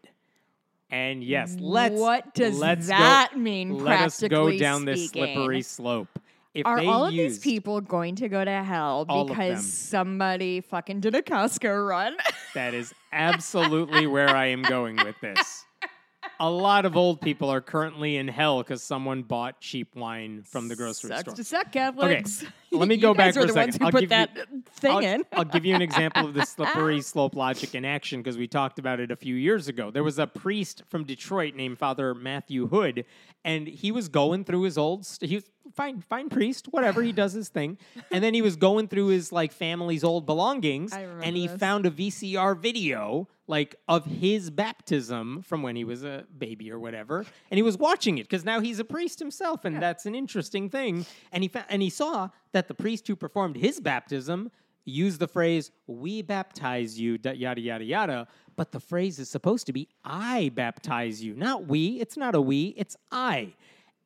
And yes, let's
what does
let's
that
go,
mean?
Let us go down this
speaking?
slippery slope. If
Are all of these people going to go to hell because somebody fucking did a Costco run?
That is absolutely where I am going with this. A lot of old people are currently in hell because someone bought cheap wine from the grocery
Sucks
store.
to suck, Catholics.
Let me go back for a second. I'll
put
give
that
you,
thing
I'll,
in.
I'll give you an example of the slippery slope logic in action because we talked about it a few years ago. There was a priest from Detroit named Father Matthew Hood, and he was going through his old. St- he was fine, fine priest, whatever. He does his thing, and then he was going through his like family's old belongings, and he
this.
found a VCR video like of his baptism from when he was a baby or whatever, and he was watching it because now he's a priest himself, and that's an interesting thing. And he fa- and he saw that the priest who performed his baptism used the phrase "We baptize you," yada yada yada. But the phrase is supposed to be "I baptize you," not "we." It's not a "we," it's "I."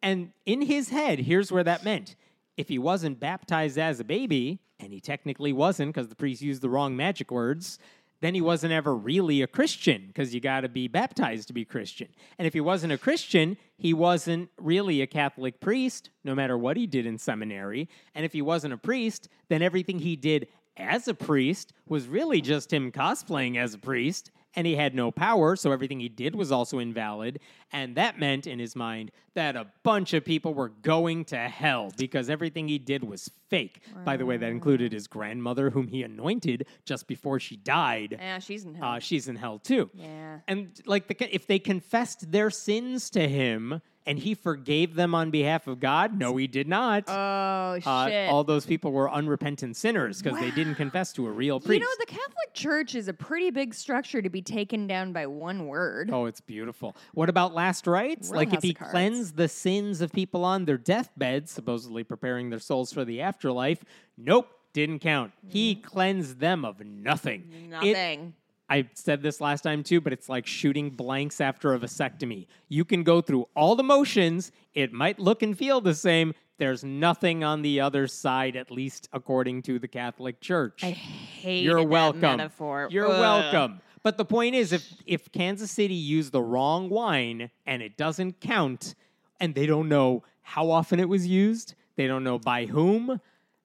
And in his head, here's where that meant. If he wasn't baptized as a baby, and he technically wasn't because the priest used the wrong magic words, then he wasn't ever really a Christian because you got to be baptized to be Christian. And if he wasn't a Christian, he wasn't really a Catholic priest, no matter what he did in seminary. And if he wasn't a priest, then everything he did as a priest was really just him cosplaying as a priest and he had no power, so everything he did was also invalid. And that meant, in his mind, that a bunch of people were going to hell because everything he did was fake. By the way, that included his grandmother, whom he anointed just before she died.
Yeah, she's in hell.
Uh, she's in hell too.
yeah.
And like, the, if they confessed their sins to him and he forgave them on behalf of God, no, he did not.
Oh
Uh,
shit.
all those people were unrepentant sinners because they didn't confess to a real priest.
you know, the Catholic Church is a pretty big structure to be taken down by one word.
Oh, it's beautiful. What about last rites?
Real
like if he cleansed the sins of people on their deathbeds, supposedly preparing their souls for the afterlife, nope, didn't count. He mm. cleansed them of nothing. It-
Nothing.
I said this last time too, but it's like shooting blanks after a vasectomy. You can go through all the motions, it might look and feel the same. There's nothing on the other side, at least according to the Catholic Church.
I hate
You're
that
welcome.
metaphor.
You're
Ugh.
welcome. But the point is, if if Kansas City used the wrong wine and it doesn't count, and they don't know how often it was used, they don't know by whom.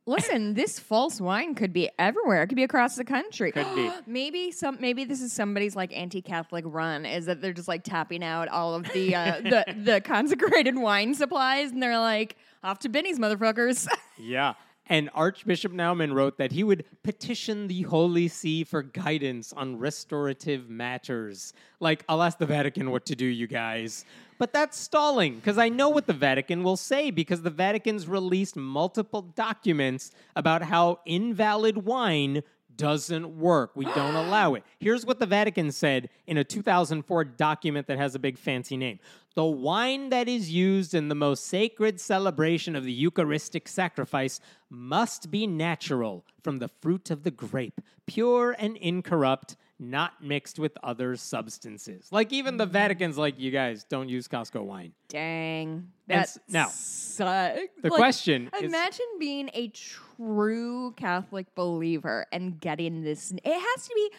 Listen, this false wine could be everywhere. It could be across the country.
Could be.
maybe some. Maybe this is somebody's like anti-Catholic run. Is that they're just like tapping out all of the uh, the the consecrated wine supplies, and they're like off to Benny's, motherfuckers.
Yeah. And Archbishop Naumann wrote that he would petition the Holy See for guidance on restorative matters. Like, I'll ask the Vatican what to do, you guys. But that's stalling, because I know what the Vatican will say, because the Vatican's released multiple documents about how invalid wine doesn't work. We don't allow it. Here's what the Vatican said in a 2004 document that has a big fancy name. The wine that is used in the most sacred celebration of the Eucharistic sacrifice must be natural from the fruit of the grape, pure and incorrupt, not mixed with other substances. Like even the mm-hmm. Vatican's like, you guys don't use Costco wine.
Dang. That's
now,
sucks.
The question is
Imagine being a true Catholic believer and getting this. It has to be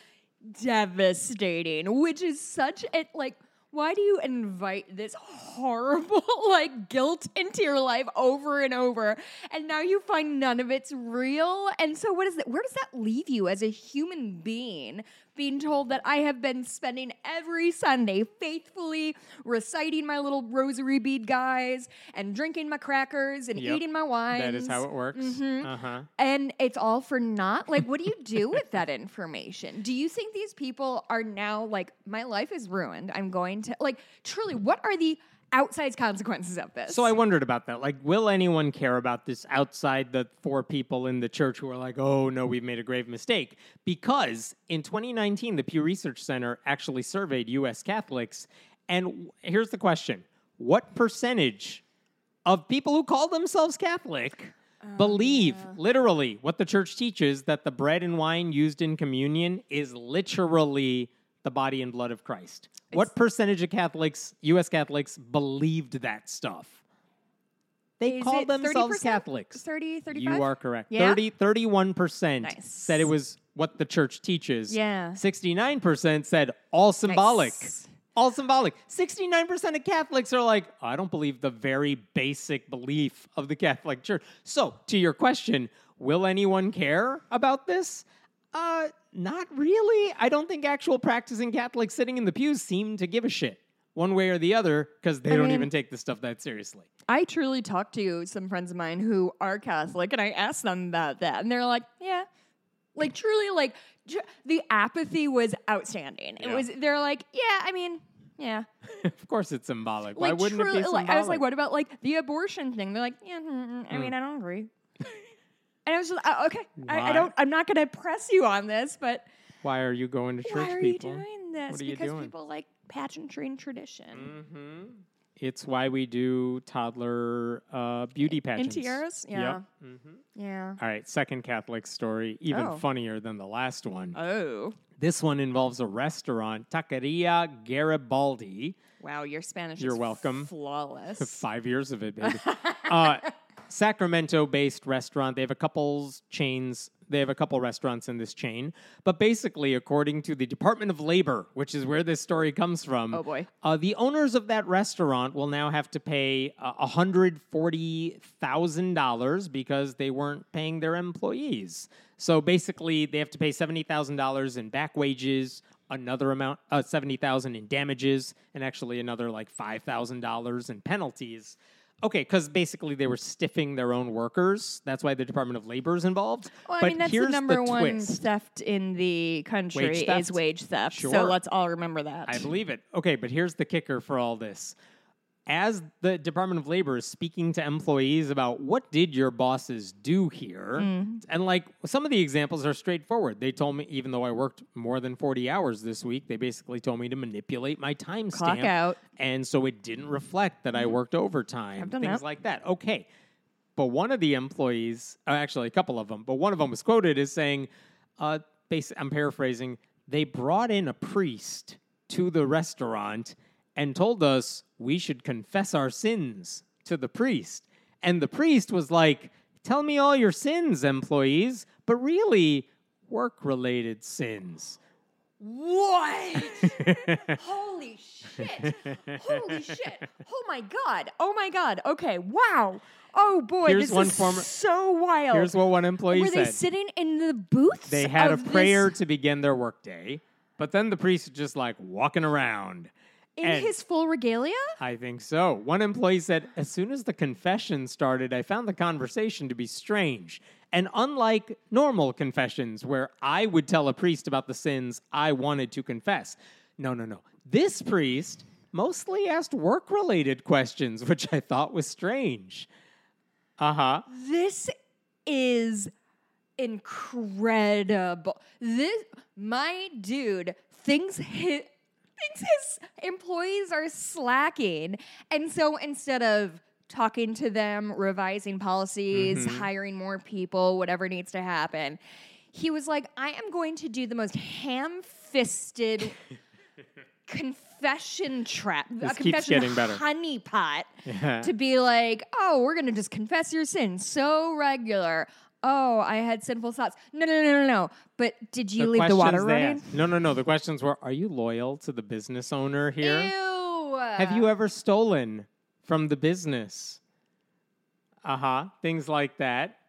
devastating, which is such a like. Why do you invite this horrible like guilt into your life over and over, and now you find none of it's real? And so, what is that? Where does that leave you as a human being? Being told that I have been spending every Sunday faithfully reciting my little rosary bead guys and drinking my crackers and
Yep.
eating my wine.
that is how it works.
Mhm.
Uh-huh.
And it's all for naught. Like, what do you do with that information? Do you think these people are now like, my life is ruined? I'm going to, like, truly, what are the outside consequences of this?
So I wondered about that. Like, will anyone care about this outside the four people in the church who are like, oh no, we've made a grave mistake? Because in 2019, the Pew Research Center actually surveyed US Catholics. And here's the question What percentage of people who call themselves Catholic oh, believe literally what the church teaches that the bread and wine used in communion is literally the body and blood of Christ? what percentage of Catholics, US Catholics, believed that stuff? They call themselves
30%?
Catholics.
30, 35?
You are correct.
Yeah?
30, 31%
Nice.
said it was what the church teaches.
Yeah.
69% said all symbolic.
Nice.
All symbolic. 69% of Catholics are like, I don't believe the very basic belief of the Catholic Church. So, to your question, will anyone care about this? Uh, not really. I don't think actual practicing Catholics sitting in the pews seem to give a shit. one way or the other because they don't
mean-
even take this stuff that seriously.
I truly talked to some friends of mine who are Catholic, and I asked them about that, and they're like, "Yeah." Like truly, like tr- the apathy was outstanding. It
Yeah.
was. They're like, "Yeah, I mean, yeah."
of course, it's symbolic. Why
Like
wouldn't
truly,
it be symbolic?
like I was like, "What about like the abortion thing?" They're like, "Yeah, mm, mm. I mean, I don't agree." and I was just, uh, "Okay, I, I don't. I'm not going to press you on this, but
Why are you going to church,
why are
people?
you doing this?
What are you
because
doing?
people like pageantry and tradition."
hmm It's why we do toddler uh, beauty
In
pageants.
tiaras,
Yep.
yeah,
Mhm.
yeah.
All right, second Catholic story, even
Oh.
funnier than the last one.
Oh,
This one involves a restaurant, Taqueria Garibaldi.
wow! Your Spanish.
You're
is
welcome.
Flawless.
Five years of it, baby. uh, Sacramento-based restaurant. They have a couple chains. They have a couple restaurants in this chain. But basically, according to the Department of Labor, which is where this story comes from,
Oh, boy.
uh, the owners of that restaurant will now have to pay uh, hundred forty thousand dollars because they weren't paying their employees. So basically, they have to pay seventy thousand dollars in back wages, another amount, uh, seventy thousand in damages, and actually another like five thousand dollars in penalties. Okay, because basically they were stiffing their own workers. That's why the Department of Labor is involved.
Well, I
but
mean, that's the number one
twist.
theft in the country
Wage
is wage theft. So let's all remember that.
I believe it. Okay, but here's the kicker for all this. As the Department of Labor is speaking to employees about what did your bosses do here,
Mm.
and like some of the examples are straightforward. They told me, even though I worked more than 40 hours this week, they basically told me to manipulate my time
Clock
stamp.
out.
And so it didn't reflect that I worked overtime,
I've done
things
that.
like that. Okay. But one of the employees, uh, actually a couple of them, but one of them was quoted as saying, uh, I'm paraphrasing, they brought in a priest to the restaurant and told us we should confess our sins to the priest. And the priest was like, Tell me all your sins, employees, but really work related sins.
What? Holy shit. Holy shit. Oh my god. Oh my god. Okay. Wow. Oh boy,
Here's
this
one
is
former-
so wild.
Here's what one employee said.
Were they sitting in the booths?
They had a
of this-
prayer to begin their workday, but then the priest was just like walking around.
In
and-
his full regalia?
I think so. One employee said, As soon as the confession started, I found the conversation to be strange. And unlike normal confessions, where I would tell a priest about the sins I wanted to confess, no, no, no. This priest mostly asked work related questions, which I thought was strange. Uh huh.
This is incredible. This my dude things his thinks his employees are slacking. And so instead of talking to them, revising policies, mm-hmm. hiring more people, whatever needs to happen, he was like, I am going to do the most ham-fisted confession trap,
This
a confession
getting better.
honeypot
Yeah.
to be like, oh, we're gonna just confess your sins so regular. Oh, I had sinful thoughts. No, no, no, no, no. But did you leave the water
they
running?
No, no, no. The questions were Are you loyal to the business owner here?
Ew.
Have you ever stolen from the business? Uh huh. Things like that.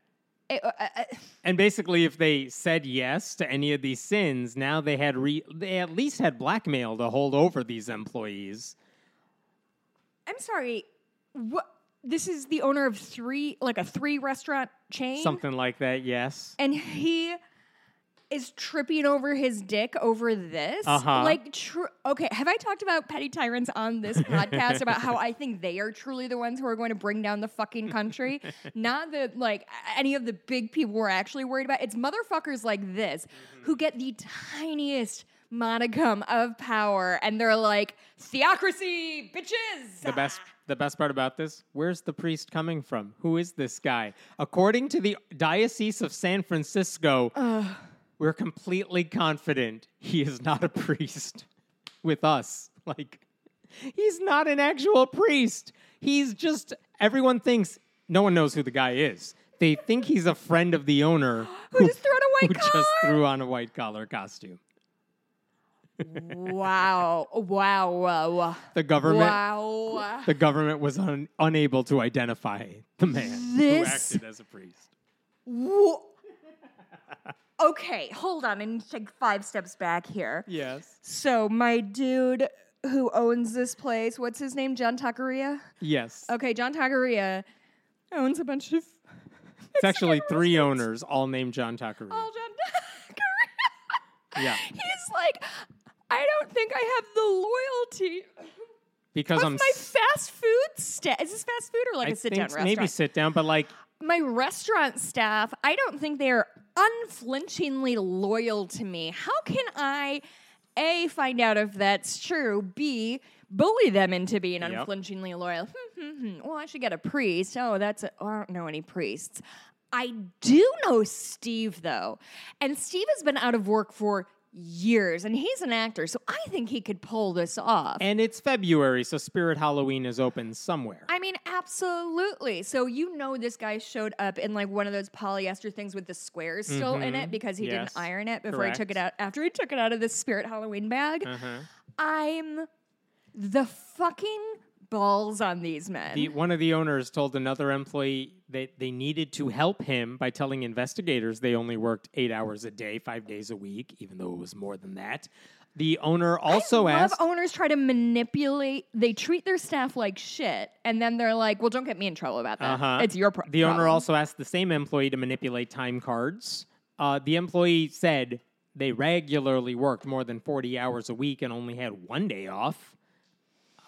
Eh, uh, uh, uh,
And basically, if they said yes to any of these sins, now they had re- they at least had blackmail to hold over these employees.
I'm sorry. What? This is the owner of three, like a three restaurant chain,
Something like that. Yes.
and he is tripping over his dick over this.
Uh-huh.
Like, tr- okay, have I talked about petty tyrants on this podcast about how I think they are truly the ones who are going to bring down the fucking country? Not the like any of the big people we're actually worried about. It's motherfuckers like this who get the tiniest modicum of power, and they're like theocracy, bitches.
The best ah. the best part about this, where's the priest coming from? Who is this guy? According to the Diocese of San Francisco, we're completely confident he is not a priest with us. Like he's not an actual priest. He's just everyone thinks no one knows who the guy is. They think he's a friend of the owner
Who just threw on a white
who just threw on a white collar costume.
Wow! Wow! Wow!
The government
Wow!
the government was un- unable to identify the man
This-
who acted as a priest.
Wha- okay, hold on. I need to take five steps back here.
Yes.
So, my dude who owns this place. What's his name? John Taqueria.
Yes.
Okay, John Taqueria owns a bunch of.
It's actually three owners, all named John Tucker.
All John Taqueria.
Yeah.
He's like, I don't think I have the loyalty
Because
of
I'm
my
s-
fast food staff. Is this fast food or like
I
a sit down restaurant?
maybe sit down, but like
my restaurant staff, I don't think they're unflinchingly loyal to me. How can I, A, find out if that's true, B, bully them into being
Yep.
unflinchingly loyal? Hmm, hmm, hmm. Well, I should get a priest. Oh, that's a, oh, I don't know any priests. I do know Steve, though. And Steve has been out of work for years, and he's an actor, so I think he could pull this off.
and it's February, so Spirit Halloween is open somewhere.
I mean, absolutely. So you know this guy showed up in like one of those polyester things with the squares still in it because he
Mm-hmm. Yes.
didn't iron it before he took it out after he took it out of the spirit Halloween bag.
Uh-huh.
I'm the fucking balls on these men.
The, one of the owners told another employee that they needed to help him by telling investigators they only worked eight hours a day, five days a week, even though it was more than that. The owner also
I love
asked.
owners try to manipulate. They treat their staff like shit, and then they're like, "Well, don't get me in trouble about that.
Uh-huh.
It's your pro-
The owner also asked the same employee to manipulate time cards. Uh, the employee said they regularly worked more than 40 hours a week and only had one day off.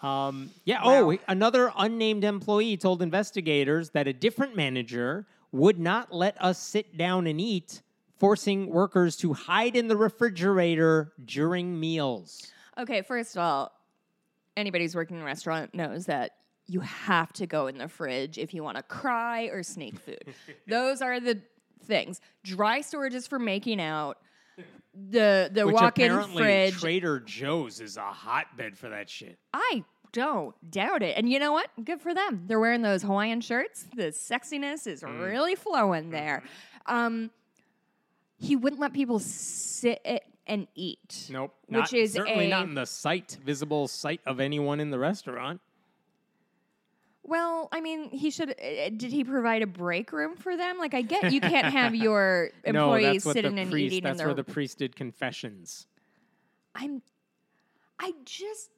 Um, yeah.
Wow.
Oh, another unnamed employee told investigators that a different manager would not let us sit down and eat, forcing workers to hide in the refrigerator during meals.
Okay, first of all, anybody who's working in a restaurant knows that you have to go in the fridge if you want to cry or sneak food. Those are the things. Dry storage is for making out. The the
Which
walk-in
apparently
fridge.
Trader Joe's is a hotbed for that shit.
I don't doubt it. And you know what? Good for them. They're wearing those Hawaiian shirts. The sexiness is
Mm.
really flowing there.
Mm-hmm.
Um, he wouldn't let people sit it and eat.
Nope.
Which
not-
is
certainly
a-
not in the sight, visible sight of anyone in the restaurant.
Well, I mean, he should. uh, Did he provide a break room for them? Like, I get you can't have your employees
what
sitting and
priest.
eating in
That's
their.
where the priest did confessions.
I'm. I just.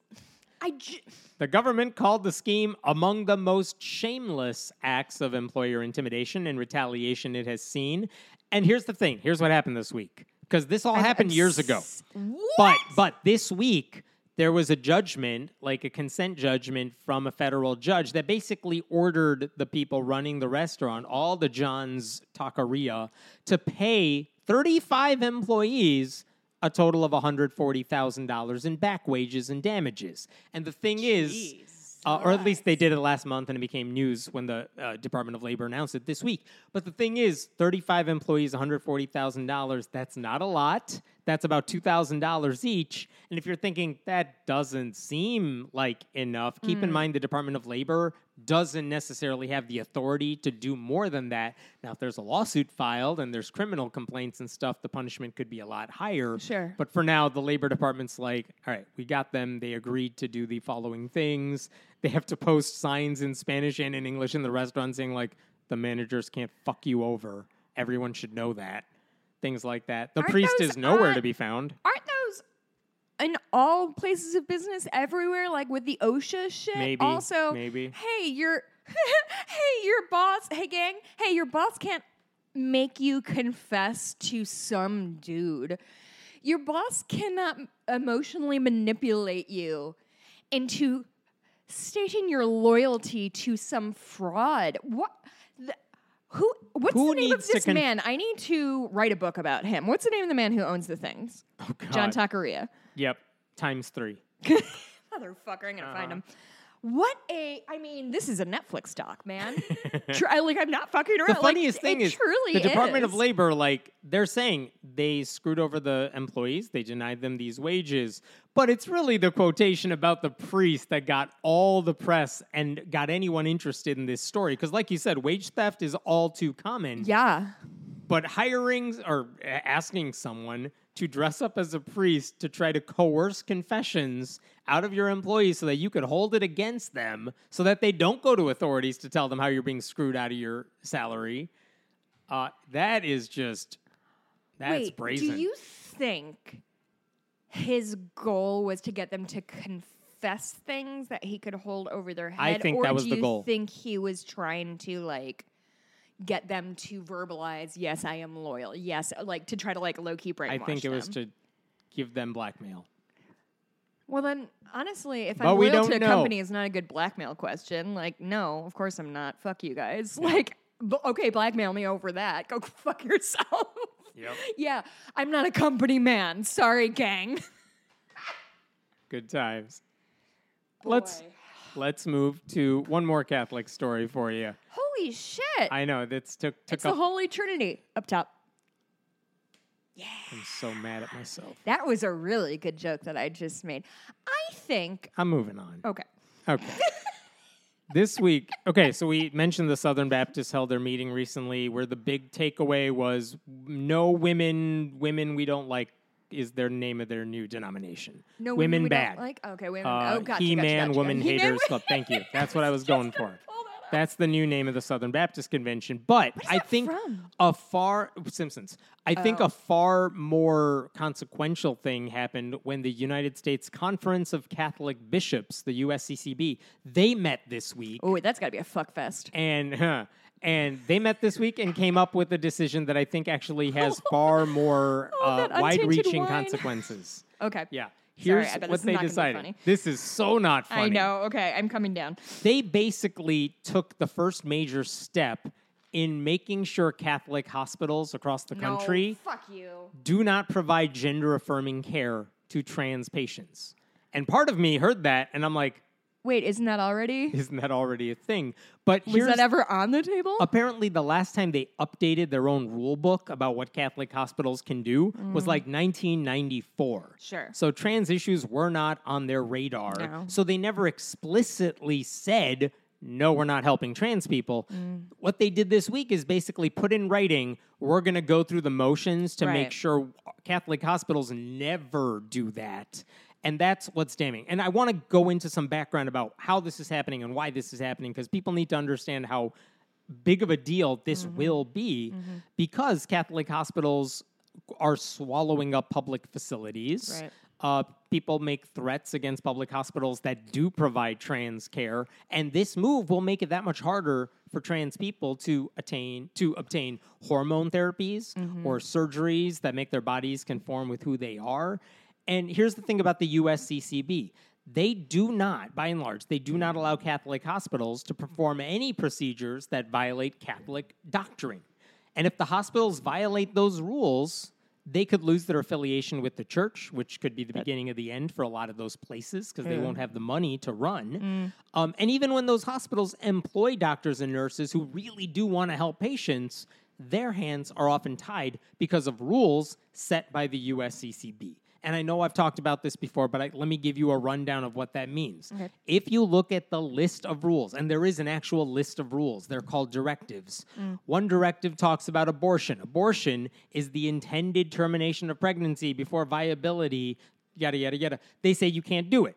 I. Ju-
The government called the scheme among the most shameless acts of employer intimidation and retaliation it has seen. And here's the thing: here's what happened this week, because this all happened years ago.
What?
But but this week there was a judgment, like a consent judgment from a federal judge that basically ordered the people running the restaurant, all the John's Taqueria, to pay 35 employees a total of $140,000 in back wages and damages. And the thing is, uh, or at least they did it last month and it became news when the uh, Department of Labor announced it this week. But the thing is, 35 employees, $140,000, that's not a lot. That's about $2,000 each. And if you're thinking that doesn't seem like enough, keep in mm. mind the Department of Labor doesn't necessarily have the authority to do more than that. Now, if there's a lawsuit filed and there's criminal complaints and stuff, the punishment could be a lot higher.
Sure.
But for now, the Labor Department's like, all right, we got them. They agreed to do the following things. They have to post signs in Spanish and in English in the restaurant saying, like, the managers can't fuck you over. Everyone should know that. Things like that. The
Aren't
priest
those
is nowhere
on-
to be found.
Aren't those in all places of business everywhere? Like with the OSHA shit.
Maybe,
Also,
maybe.
Hey, your. hey, your boss. Hey, gang. Hey, your boss can't make you confess to some dude. Your boss cannot emotionally manipulate you into stating your loyalty to some fraud. What? The, who? What's
Who
the name of this
conf-
man? I need to write a book about him. What's the name of the man who owns the things?
Oh, God.
John Taqueria.
Yep. Times three.
Motherfucker, I'm gonna
Uh-huh.
find him. What a! I mean, this is a Netflix doc, man. Tr- I, like, I'm not fucking around.
the funniest
like,
thing is
truly
the Department of. Labor, like they're saying they screwed over the employees, they denied them these wages, but it's really the quotation about the priest that got all the press and got anyone interested in this story. Because, like you said, wage theft is all too common.
Yeah,
But hiring or asking someone to dress up as a priest to try to coerce confessions out of your employees so that you could hold it against them so that they don't go to authorities to tell them how you're being screwed out of your salary. Uh, that is just that's
Wait,
brazen.
do you think his goal was to get them to confess things that he could hold over their head?
I think
or
that was
do
the
you
goal.
think he was trying to like get them to verbalize, yes, I am loyal. Yes, like to try to like low key brainwash
I think it was to give them blackmail.
Well, then, honestly, if
But
I'm loyal to a
know.
company is not a good blackmail question. Like, no, of course I'm not. Fuck you guys. Like, b- okay, blackmail me over that. Go fuck yourself.
Yep.
yeah, I'm not a company man. Sorry, gang.
Good times.
Boy.
let's move to one more Catholic story for you.
Holy shit!
I know that's took took
it's the. Holy Trinity up top. Yeah.
I'm so mad at myself.
That was a really good joke that I just made. I think.
I'm moving on.
Okay.
Okay. this week, okay, so we mentioned the Southern Baptists held their meeting recently where the big takeaway was no women, women we don't like is their name of their new denomination.
No
women
we
bad.
Like okay, women.
Uh,
oh, gotcha,
He Man
gotcha.
Woman Haters Club. Thank you. That's what I was going for.
Pull that up.
That's the new name of the Southern Baptist Convention. But I think
from?
a far Simpsons. I think
Oh.
a far more consequential thing happened when the United States Conference of Catholic Bishops, the USCCB, they met this week
Oh, that's got to be a fuck fest.
and huh, and they met this week and came up with a decision that I think actually has far more
Oh,
uh, wide-reaching consequences.
Okay.
Yeah.
Sorry,
Here's
I bet
what they
not gonna be
decided. This is so not funny
I know. Okay, I'm coming down.
they basically took the first major step in making sure Catholic hospitals across the country
No, fuck you.
do not provide gender affirming care to trans patients. And part of me heard that and I'm like,
Wait, isn't that already?
isn't that already a thing? But
Was that ever on the table?
apparently the last time they updated their own rule book about what Catholic hospitals can do was like 1994.
Sure.
So trans issues were not on their radar.
No.
So they never explicitly said, no, we're not helping trans people.
Mm.
What they did this week is basically put in writing, we're going to go through the motions to make sure Catholic hospitals never do that. And that's what's damning. And I want to go into some background about how this is happening and why this is happening because people need to understand how big of a deal this
Mm-hmm.
will be because Catholic hospitals are swallowing up public facilities.
Right.
Uh, people make threats against public hospitals that do provide trans care, and this move will make it that much harder for trans people to attain to obtain hormone therapies or surgeries that make their bodies conform with who they are. And here's the thing about the USCCB. They do not, by and large, they do not allow Catholic hospitals to perform any procedures that violate Catholic doctrine. And if the hospitals violate those rules, they could lose their affiliation with the church, which could be the beginning of the end for a lot of those places because they won't have the money to run. Um, and even when those hospitals employ doctors and nurses who really do want to help patients, their hands are often tied because of rules set by the USCCB. And I know I've talked about this before, but I, let me give you a rundown of what that means. If you look at the list of rules, and there is an actual list of rules, they're called directives. Mm. One directive talks about abortion. Abortion is the intended termination of pregnancy before viability, yada, yada, yada. They say you can't do it.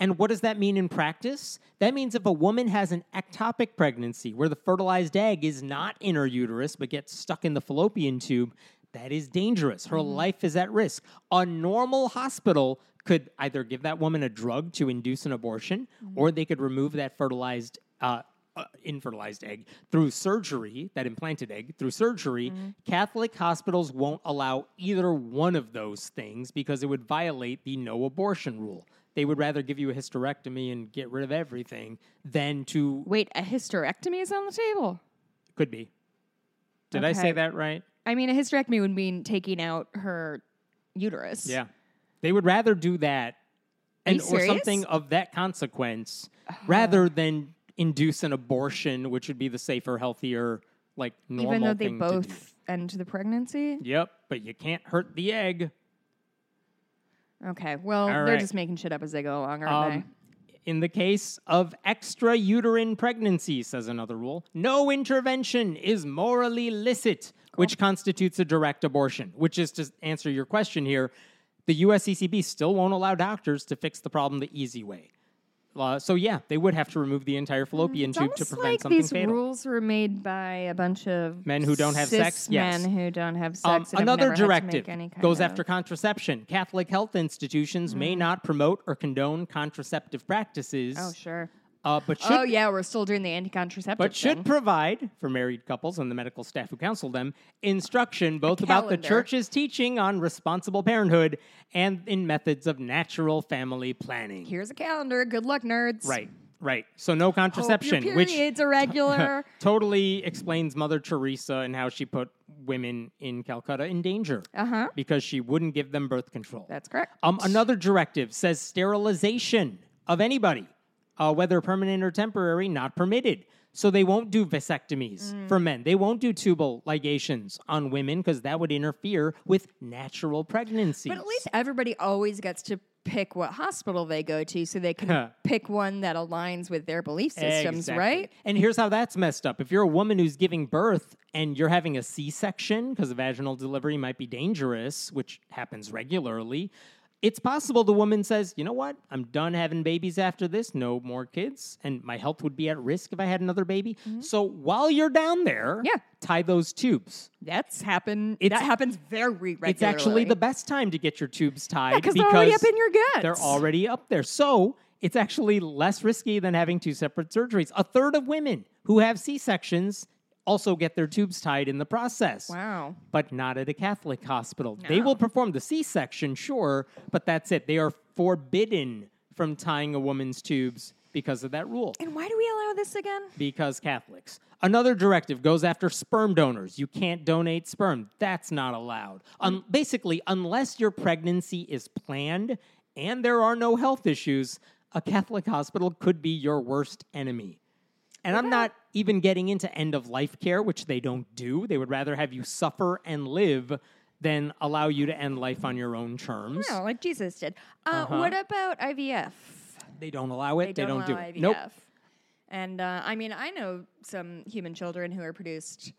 And what does that mean in practice? That means if a woman has an ectopic pregnancy where the fertilized egg is not in her uterus but gets stuck in the fallopian tube, that is dangerous. Her life is at risk. A normal hospital could either give that woman a drug to induce an abortion or they could remove that fertilized uh, uh, infertilized egg through surgery, that implanted egg through surgery. Catholic hospitals won't allow either one of those things because it would violate the no abortion rule. They would rather give you a hysterectomy and get rid of everything than to
Wait, a hysterectomy is on the table.
could be. Did I say that right?
I mean, a hysterectomy would mean taking out her uterus.
Yeah. They would rather do that and or
serious?
something of that consequence rather than induce an abortion, which would be the safer, healthier, like normal
Even though they
thing to do.
both end the pregnancy.
Yep, but you can't hurt the egg.
Okay. Well,
All
they're
right.
just making shit up as they go along, aren't
Um, in the case of extra uterine pregnancy, says another rule, no intervention is morally licit, which constitutes a direct abortion. Which is to answer your question here, the USCCB still won't allow doctors to fix the problem the easy way. Uh, so yeah, they would have to remove the entire fallopian
It's
tube to prevent
like
something
these
fatal.
rules were made by a bunch of
Men who don't have sex? Yes.
men who don't have sex.
Um,
and have
another
never had to
directive
make any kind
goes
of-
after contraception. Catholic health institutions
Mm.
may not promote or condone contraceptive practices,
Oh sure.
Uh, but should
oh yeah, we're still doing the anti-contraceptive.
but should
thing.
provide for married couples and the medical staff who counsel them instruction both about the church's teaching on responsible parenthood and in methods of natural family planning.
Here's a calendar. Good luck, nerds.
Right, right. So no
Hope your
contraception, which
periods are regular.
totally explains Mother Teresa and how she put women in Calcutta in danger
uh huh.
because she wouldn't give them birth control.
That's correct.
Um, another directive says sterilization of anybody, uh, whether permanent or temporary, not permitted. So they won't do vasectomies
Mm.
for men. They won't do tubal ligations on women because that would interfere with natural pregnancy.
But at least everybody always gets to pick what hospital they go to so they can pick one that aligns with their belief systems,
Exactly.
right?
And here's how that's messed up. If you're a woman who's giving birth and you're having a C section because a vaginal delivery might be dangerous, which happens regularly, it's possible the woman says, you know what? I'm done having babies after this. No more kids. And my health would be at risk if I had another baby. So while you're down there,
Mm-hmm. Yeah.
tie those tubes.
That's happen.
It's-
that happens very regularly.
It's actually the best time to get your tubes tied yeah,
because they're already up in your guts.
they're already up there. So it's actually less risky than having two separate surgeries. A third of women who have C sections also get their tubes tied in the process.
Wow.
But not at a Catholic hospital. They will perform the C section, sure, but that's it. They are forbidden from tying a woman's tubes because of that rule
And why do we allow this again?
because Catholics. Another directive goes after sperm donors. You can't donate sperm. That's not allowed. Um, basically, unless your pregnancy is planned and there are no health issues, a Catholic hospital could be your worst enemy. And I'm not even getting into end of life care, which they don't do. They would rather have you suffer and live than allow you to end life on your own terms.
No, like Jesus did. Uh,
Uh-huh.
What about IVF?
They don't allow it. They, don't, do
allow
it.
IVF.
Nope.
And uh, I mean, I know some human children who are produced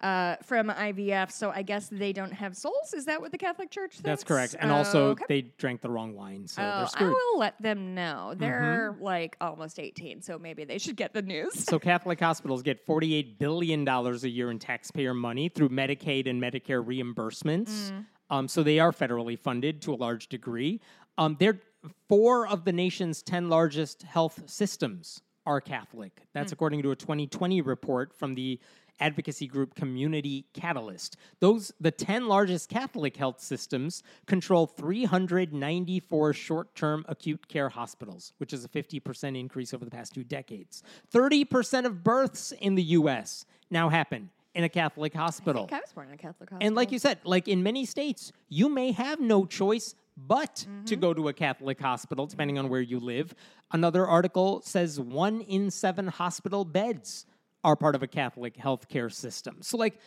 uh, from IVF, so I guess they don't have souls. Is that what the Catholic Church thinks?
That's correct. And
Oh,
also,
okay.
they drank the wrong wine, so
Oh,
they're screwed.
I will let them know. They're
Mm-hmm.
like almost 18, so maybe they should get the news.
So Catholic hospitals get $48 billion a year in taxpayer money through Medicaid and Medicare reimbursements. Um, so they are federally funded to a large degree. Um, they're four of the nation's 10 largest health systems are Catholic. That's according to a 2020 report from the advocacy group Community Catalyst. Those the 10 largest Catholic health systems control 394 short-term acute care hospitals, which is a 50% increase over the past two decades. 30% of births in the US now happen in a Catholic hospital.
I was born in a Catholic hospital.
And like you said, like in many states, you may have no choice but to mm-hmm. go to a Catholic hospital, depending on where you live. Another article says one in seven hospital beds are part of a Catholic healthcare system. So, like,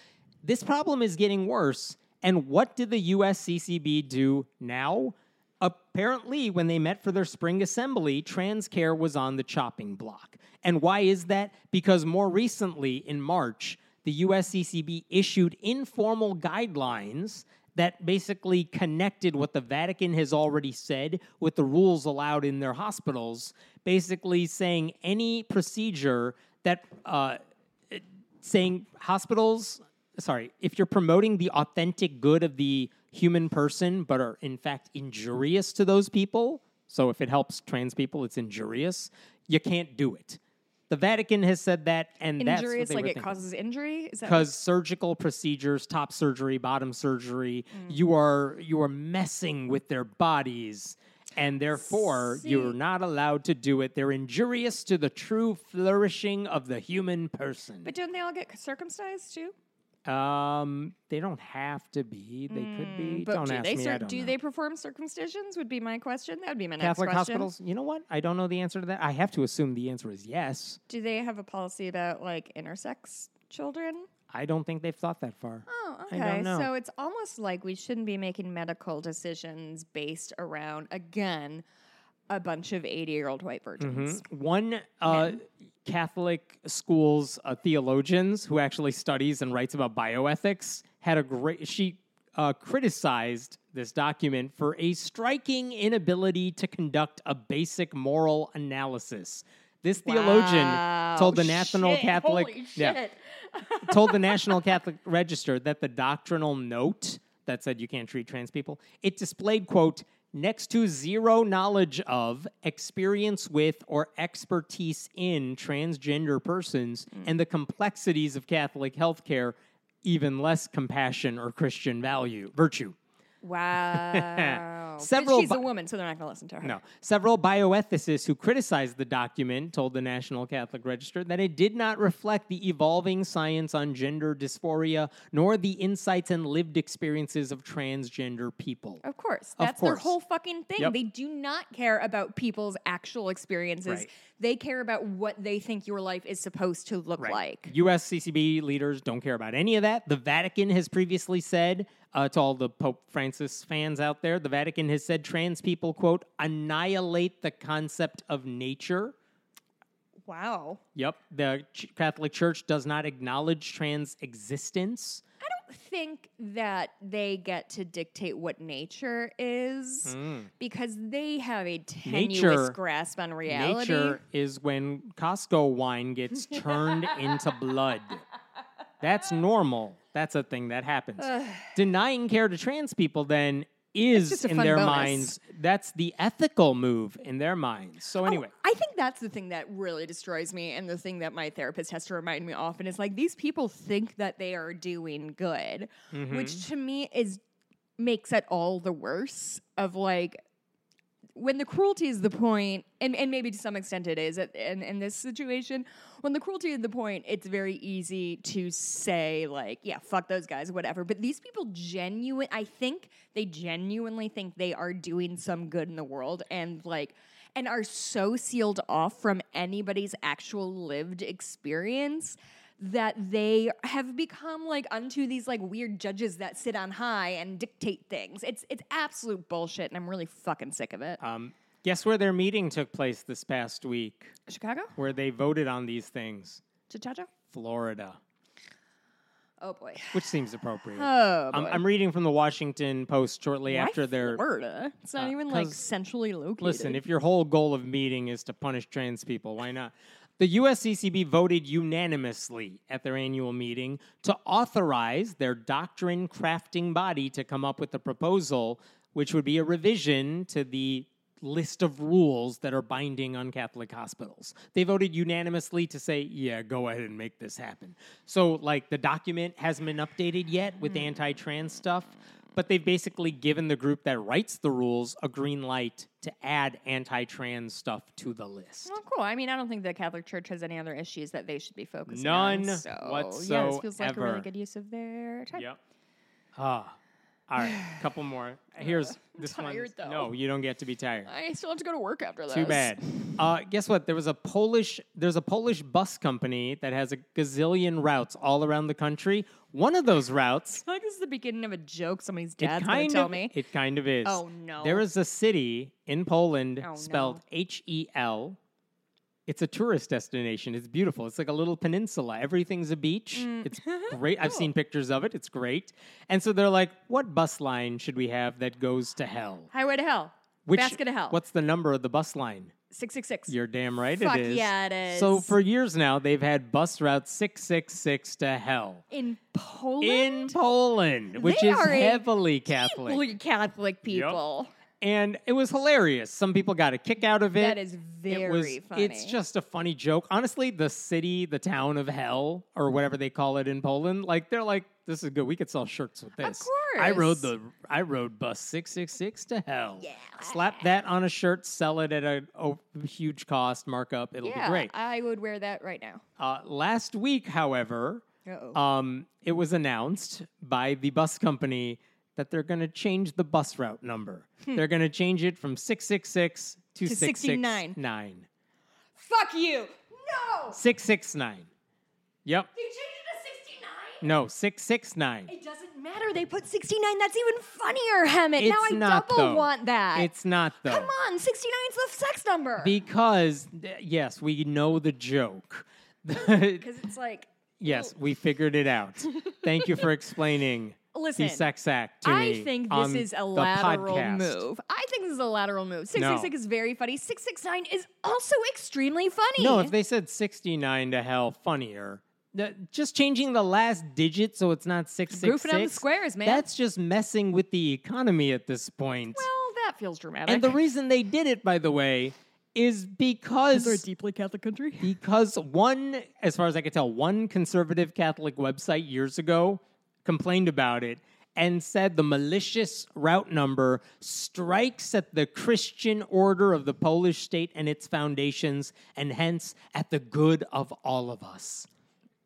this problem is getting worse. And what did the USCCB do now? Apparently, when they met for their spring assembly, trans care was on the chopping block. And why is that? Because more recently, in March, the USCCB issued informal guidelines that basically connected what the Vatican has already said with the rules allowed in their hospitals, basically saying any procedure that, uh, saying hospitals, sorry, if you're promoting the authentic good of the human person, but are in fact injurious to those people, so if it helps trans people, it's injurious, you can't do it. The Vatican has said that, and that's what
injuries, like it
thinking
causes injury.
Because surgical procedures, top surgery, bottom surgery, mm. you are you are messing with their bodies, and therefore you're not allowed to do it. They're injurious to the true flourishing of the human person.
But don't they all get circumcised too?
um, they don't have to be. They could be.
Mm, But
don't
do
ask
they
me.
cir-
don't
do
know.
they perform circumcisions? Would be my question. That would be my next
Catholic
question.
hospitals? You know what? I don't know the answer to that. I have to assume the answer is yes.
Do they have a policy about like intersex children?
I don't think they've thought that far.
Oh,
I don't
okay.
know.
So it's almost like we shouldn't be making medical decisions based around again a bunch of eighty-year-old white virgins.
Mhm. One uh, Catholic school's uh, theologians who actually studies and writes about bioethics had a great. She uh, criticized this document for a striking inability to conduct a basic moral analysis. This theologian
Wow.
told the National
Shit,
Catholic
holy
yeah, told the National Catholic Register that the doctrinal note that said you can't treat trans people, it displayed, quote, next to zero knowledge of, experience with, or expertise in transgender persons
Mm.
and the complexities of Catholic healthcare, even less compassion or Christian value, virtue.
Wow. But
Several
she's
bi-
a woman, so they're not going to listen to her.
No. Several bioethicists who criticized the document told the National Catholic Register that it did not reflect the evolving science on gender dysphoria nor the insights and lived experiences of transgender people.
Of course.
Of
That's their whole fucking thing.
Yep.
They do not care about people's actual experiences.
Right.
They care about what they think your life is supposed to look like.
U.S. CCB leaders don't care about any of that. The Vatican has previously said uh, to all the Pope Francis fans out there, the Vatican has said trans people, quote, annihilate the concept of nature.
Wow.
Yep. The Ch- Catholic Church does not acknowledge trans existence.
I don't think that they get to dictate what nature is because they have a tenuous
Nature-
grasp on reality.
Nature is when Costco wine gets turned into blood. That's normal. That's a thing that happens. Denying care to trans people then is in their
bonus.
minds. That's the ethical move in their minds. So anyway,
I think that's the thing that really destroys me, and the thing that my therapist has to remind me often is like these people think that they are doing good,
Mm-hmm.
which to me is makes it all the worse. Of like when the cruelty is the point, and, and maybe to some extent it is in, in this situation, when the cruelty is the point, it's very easy to say, like, yeah, fuck those guys, whatever. But these people genuine I think they genuinely think they are doing some good in the world and like and are so sealed off from anybody's actual lived experience that they have become like unto these like weird judges that sit on high and dictate things. It's it's absolute bullshit, and I'm really fucking sick of it.
um, guess where their meeting took place this past week,
Chicago,
where they voted on these things?
Chichacho.
Florida,
Oh boy.
which seems appropriate.
Oh boy.
I'm, I'm reading from the Washington Post shortly
Why
after their
Florida. It's not
Uh,
even like centrally located.
Listen, if your whole goal of meeting is to punish trans people, why not? The USCCB voted unanimously at their annual meeting to authorize their doctrine crafting body to come up with a proposal, which would be a revision to the list of rules that are binding on Catholic hospitals. They voted unanimously to say, yeah, go ahead and make this happen. So, like, the document hasn't been updated yet with hmm. anti trans stuff, but they've basically given the group that writes the rules a green light to add anti trans stuff to the list.
Well, cool. I mean, I don't think the Catholic Church has any other issues that they should be focusing
None
on. So, yeah, this feels like a really good use of their time.
Yep. Ah. All right, couple more. Here's this
tired,
one.
though.
No, you don't get to be tired.
I still have to go to work after this.
Too bad. Uh, guess what? There was a Polish. There's a Polish bus company that has a gazillion routes all around the country. One of those routes.
I feel like this is the beginning of a joke somebody's dad's gonna tell
of.
me.
It kind of is.
Oh, no.
There is a city in Poland
Oh,
spelled. H E L. It's a tourist destination. It's beautiful. It's like a little peninsula. Everything's a beach.
Mm.
It's great. I've seen pictures of it. It's great. And so they're like, what bus line should we have that goes to hell?
Highway to Hell.
Which,
Basket of Hell.
What's the number of the bus line?
666.
You're damn right
Fuck
it is.
yeah, it
So for years now, they've had bus route 666 to hell.
in Poland?
In Poland, which
They
is heavily Catholic.
Catholic people.
And it was hilarious. Some people got a kick out of it.
That is
It
very
was,
funny.
It's just a funny joke. Honestly, the city, the town of hell, or whatever they call it in Poland, like they're like, this is good. We could sell shirts with this. Of course. I rode the I rode bus six six six to hell.
Yeah.
Slap that on a shirt, sell it at a, a huge cost markup. It'll
yeah,
be great.
I would wear that right now.
Uh, last week, however, um, it was announced by the bus company that they're going to change the bus route number. They're going to change it from 666 to,
Hmm. To 69.
669.
Fuck you! No!
669. Yep.
They changed it to 69?
No, 669.
It doesn't matter. They put 69. That's even funnier, Hemant. now I
not,
double
though.
want that.
It's not, though.
Come on, 69 is the sex number.
Because, yes, we know the joke.
Because it's like,
yes, we figured it out. Thank you for explaining
Listen,
the sex act to
I think this is a lateral
podcast.
move. I think this is a lateral move. Six six six is very funny. Six six nine is also extremely funny.
No, if they said 69 to hell, funnier. The- just changing the last digit so it's not 666.
Goofing on the squares, man.
That's just messing with the economy at this point.
well, that feels dramatic.
and the reason they did it, by the way, is because They're a
deeply Catholic country?
because one, as far as I could tell, one conservative Catholic website years ago complained about it and said the malicious route number strikes at the Christian order of the Polish state and its foundations, and hence at the good of all of us.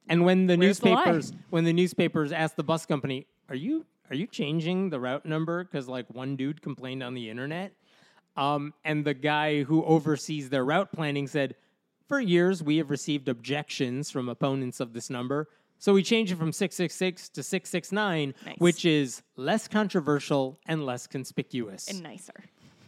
And when the
Where's the
newspapers, when the newspapers asked the bus company, "Are you are you changing the route number because like one dude complained on the internet?" Um, and the guy who oversees their route planning said, For years, we have received objections from opponents of this number. So we changed it from 666 to 669,
Nice.
which is less controversial and less conspicuous.
and nicer.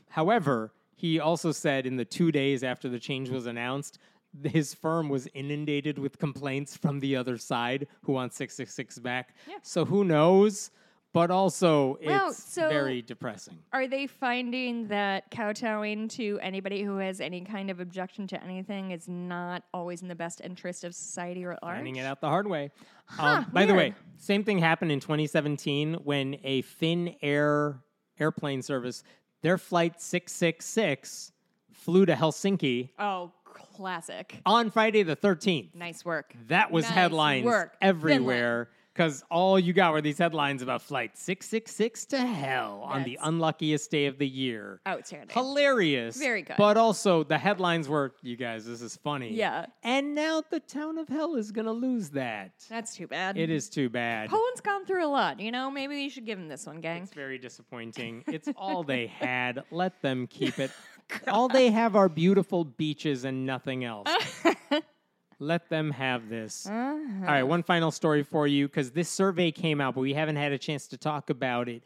However, he also said in the two days after the change was announced, his firm was inundated with complaints from the other side who want 666 back.
Yeah.
So who knows? But also,
Well,
it's
so-
very depressing.
Are they finding that kowtowing to anybody who has any kind of objection to anything is not always in the best interest of society or at large?
Finding it out the hard way. um, by the way, same thing happened in 2017 when a Finnair airplane service, their flight 666 flew to Helsinki
Oh, classic.
on Friday the 13th.
Nice work.
That was
Nice
headlines
work.
everywhere because all you got were these headlines about flight 666 to hell on the unluckiest day of the year.
Outstanding.
Hilarious.
Very good.
But also, the headlines were, you guys, this is funny.
Yeah.
And now the town of hell is going to lose that.
That's too bad.
It is too bad.
Poland's gone through a lot. You know, maybe we should give him this one, gang.
It's very disappointing. It's all they had. Let them keep it. all they have are beautiful beaches and nothing else. Let them have this.
Uh-huh.
All right, one final story for you because this survey came out, but we haven't had a chance to talk about it.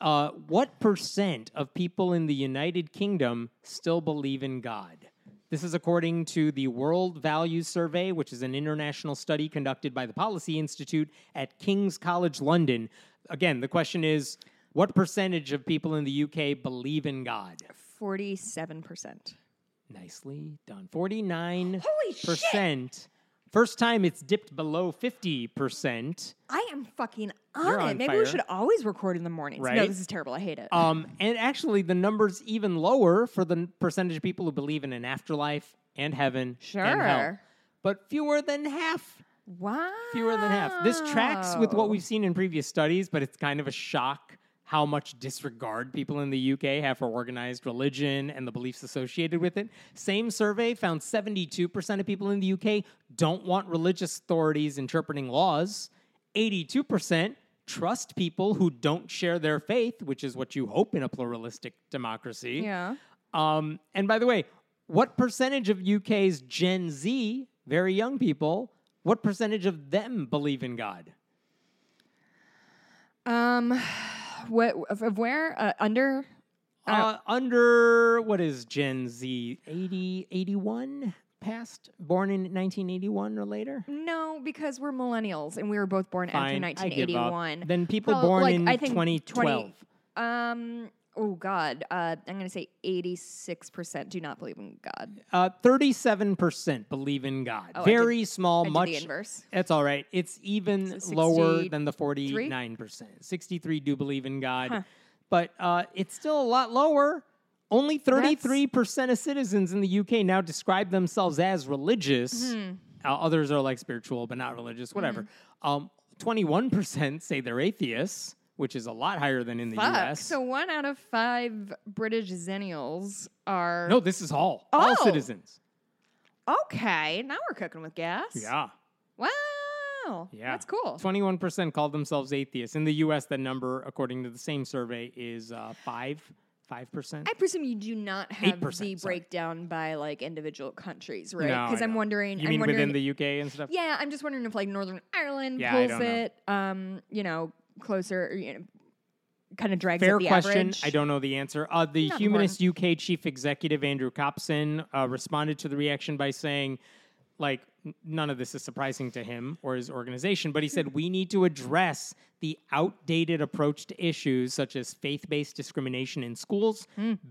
Uh, what percent of people in the United Kingdom still believe in God? This is according to the World Values Survey, which is an international study conducted by the Policy Institute at King's College London. Again, the question is what percentage of people in the UK believe in God?
47%.
Nicely done. 49%.
Holy shit!
First time it's dipped below 50%.
I am fucking on
You're
it.
on
Maybe
fire.
we should always record in the mornings. No,
Right?
this is terrible. I hate it.
Um, and actually, the number's even lower for the n- percentage of people who believe in an afterlife and heaven and hell.
Sure.
But fewer than half.
wow.
Fewer than half. This tracks with what we've seen in previous studies, but it's kind of a shock how much disregard people in the UK have for organized religion and the beliefs associated with it. Same survey found 72% of people in the UK don't want religious authorities interpreting laws. 82% trust people who don't share their faith, which is what you hope in a pluralistic democracy.
Yeah.
Um, and by the way, what percentage of UK's Gen Z, very young people, what percentage of them believe in God?
Um, what of, where uh, under?
Uh, under what is Gen Z? 80, 81? Past? Born in 1981 or later?
No, because we're millennials and we were both born
Fine,
after
I give up.
1981.
Then people born
like,
in
I think
2012.
20 um. Oh God. Uh, I'm gonna say 86 percent do not believe in God.
Uh, 37% believe in God.
Oh,
Very small,
did
much.
the inverse.
That's all right. It's even
So
lower than the 49%. 63 do believe in God.
Huh.
But uh, it's still a lot lower. Only 33% of citizens in the UK now describe themselves as religious.
Hmm.
Uh, others are like spiritual, but not religious, whatever. Um, 21% say they're atheists, which is a lot higher than in the
Fuck.
US.
So one out of five British zennials are
no, this is all. All
Oh.
citizens.
okay. Now we're cooking with gas.
Yeah.
Wow.
Yeah.
That's cool.
21% called themselves atheists. In the US, the number, according to the same survey, is uh, 5 5%.
I presume you do not have
8%,
the
sorry.
breakdown by like individual countries, right? Because
I
I'm wondering.
You
I'm
mean
wondering,
within the UK and stuff?
Yeah, I'm just wondering if like Northern Ireland
Yeah,
pulls it, um, you know, closer, or, you know, kind of drags
Fair
up the
question.
average.
I don't know the answer. Uh, the
Not
Humanist UK chief executive Andrew Copson uh, responded to the reaction by saying, like none of this is surprising to him or his organization, but he said we need to address the outdated approach to issues such as faith-based discrimination in schools,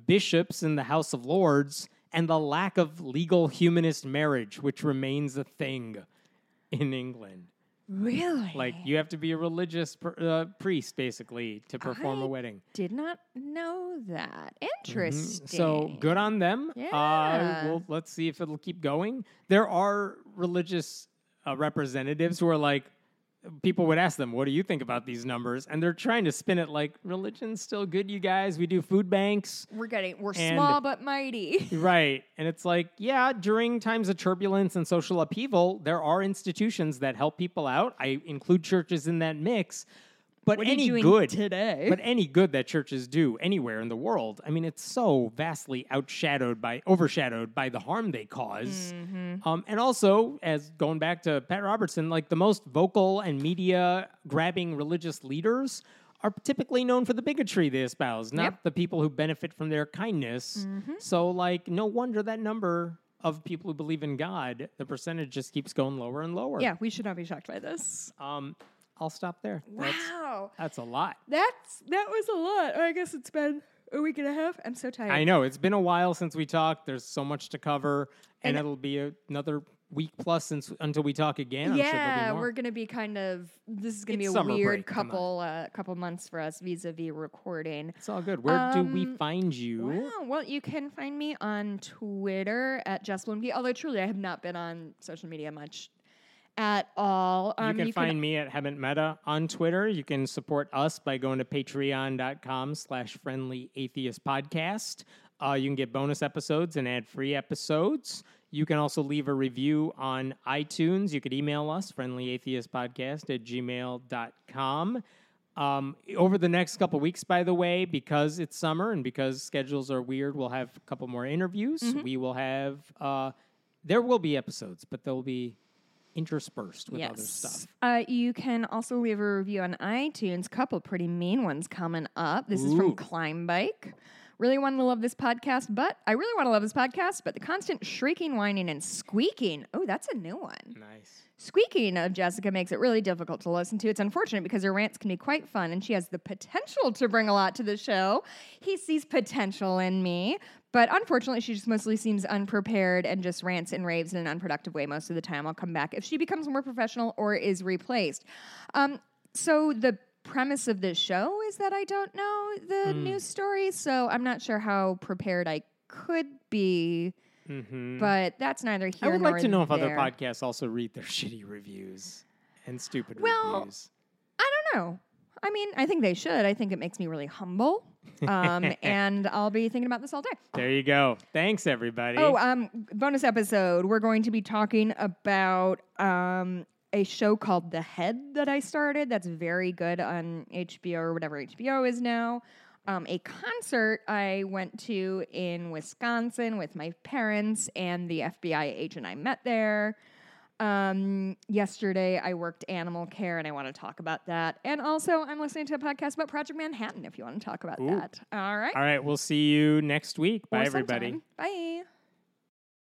bishops in the House of Lords, and the lack of legal humanist marriage, which remains a thing in England.
Really?
Like you have to be a religious pr- uh, priest basically to perform a
I
wedding.
Did not know that. Interesting.
Mm-hmm. So good on them. Uh,
Yeah.
well, let's see if it'll keep going. There are religious uh, representatives who are like, people would ask them, "What do you think about these numbers?" And they're trying to spin it like religion's still good, you guys. We do food banks,
We're getting we're
And-
small but mighty.
right? And it's like, yeah, during times of turbulence and social upheaval, there are institutions that help people out. I include churches in that mix. But
What are you
any good
today?
but any good that churches do anywhere in the world, I mean, it's so vastly outshadowed by, overshadowed by the harm they cause.
Mm-hmm.
Um, and also, as going back to Pat Robertson, like the most vocal and media grabbing religious leaders are typically known for the bigotry they espouse, not
Yep. Mm-hmm.
the people who benefit from their kindness. So, like, no wonder that number of people who believe in God, the percentage just keeps going lower and lower.
yeah, we should not be shocked by this.
Um, I'll stop there. That's,
Wow.
that's a lot.
That's that was a lot. I guess it's been a week and a half. I'm so tired.
I know it's been a while since we talked. There's so much to cover, and,
And-
it'll be a, another week plus since until we talk again. I'm
yeah,
more.
we're gonna be kind of. This is gonna
It's
be a weird
break,
couple uh, couple months for us vis-a-vis recording.
It's all good. Where do we
Um,
find you?
Wow. Well, you can find me on Twitter at Jess Bluemke. Although truly, I have not been on social media much at all.
you
Um,
can find me at Hemant Mehta on Twitter. You can support us by going to patreon.com slash friendly atheist podcast. Uh, you can get bonus episodes and ad free episodes. You can also leave a review on iTunes. You could email us, friendlyatheistpodcast at gmail.com. Um, over the next couple weeks, by the way, because it's summer and because schedules are weird, we'll have a couple more interviews. We will have, uh, there will be episodes, but there will be interspersed with other stuff.
Uh, you can also leave a review on iTunes. Couple pretty mean ones coming up. This is from Climb Bike. Really wanted to love this podcast, but I really want to love this podcast, but the constant shrieking, whining, and squeaking. Oh, that's a new one.
Nice.
Squeaking of Jessica makes it really difficult to listen to. It's unfortunate because her rants can be quite fun and she has the potential to bring a lot to the show. He sees potential in me, but unfortunately, she just mostly seems unprepared and just rants and raves in an unproductive way most of the time. I'll come back if she becomes more professional or is replaced. Um, so the premise of this show is that I don't know the news story, so I'm not sure how prepared I could be.
Mm-hmm.
But that's neither here
I would like to know if other podcasts also read their shitty reviews and stupid
Well,
reviews.
I don't know. I mean, I think they should. I think it makes me really humble. Um, and I'll be thinking about this all day.
There you go. Thanks, everybody.
Oh, um, bonus episode. We're going to be talking about um, a show called The Head that I started. That's very good on HBO or whatever HBO is now. Um, a concert I went to in Wisconsin with my parents and the FBI agent I met there. Um, yesterday I worked animal care and I want to talk about that. And also, I'm listening to a podcast about Project Manhattan if you want to talk about
Ooh.
that. All right.
All right. We'll see you next week. Bye, everybody.
Bye.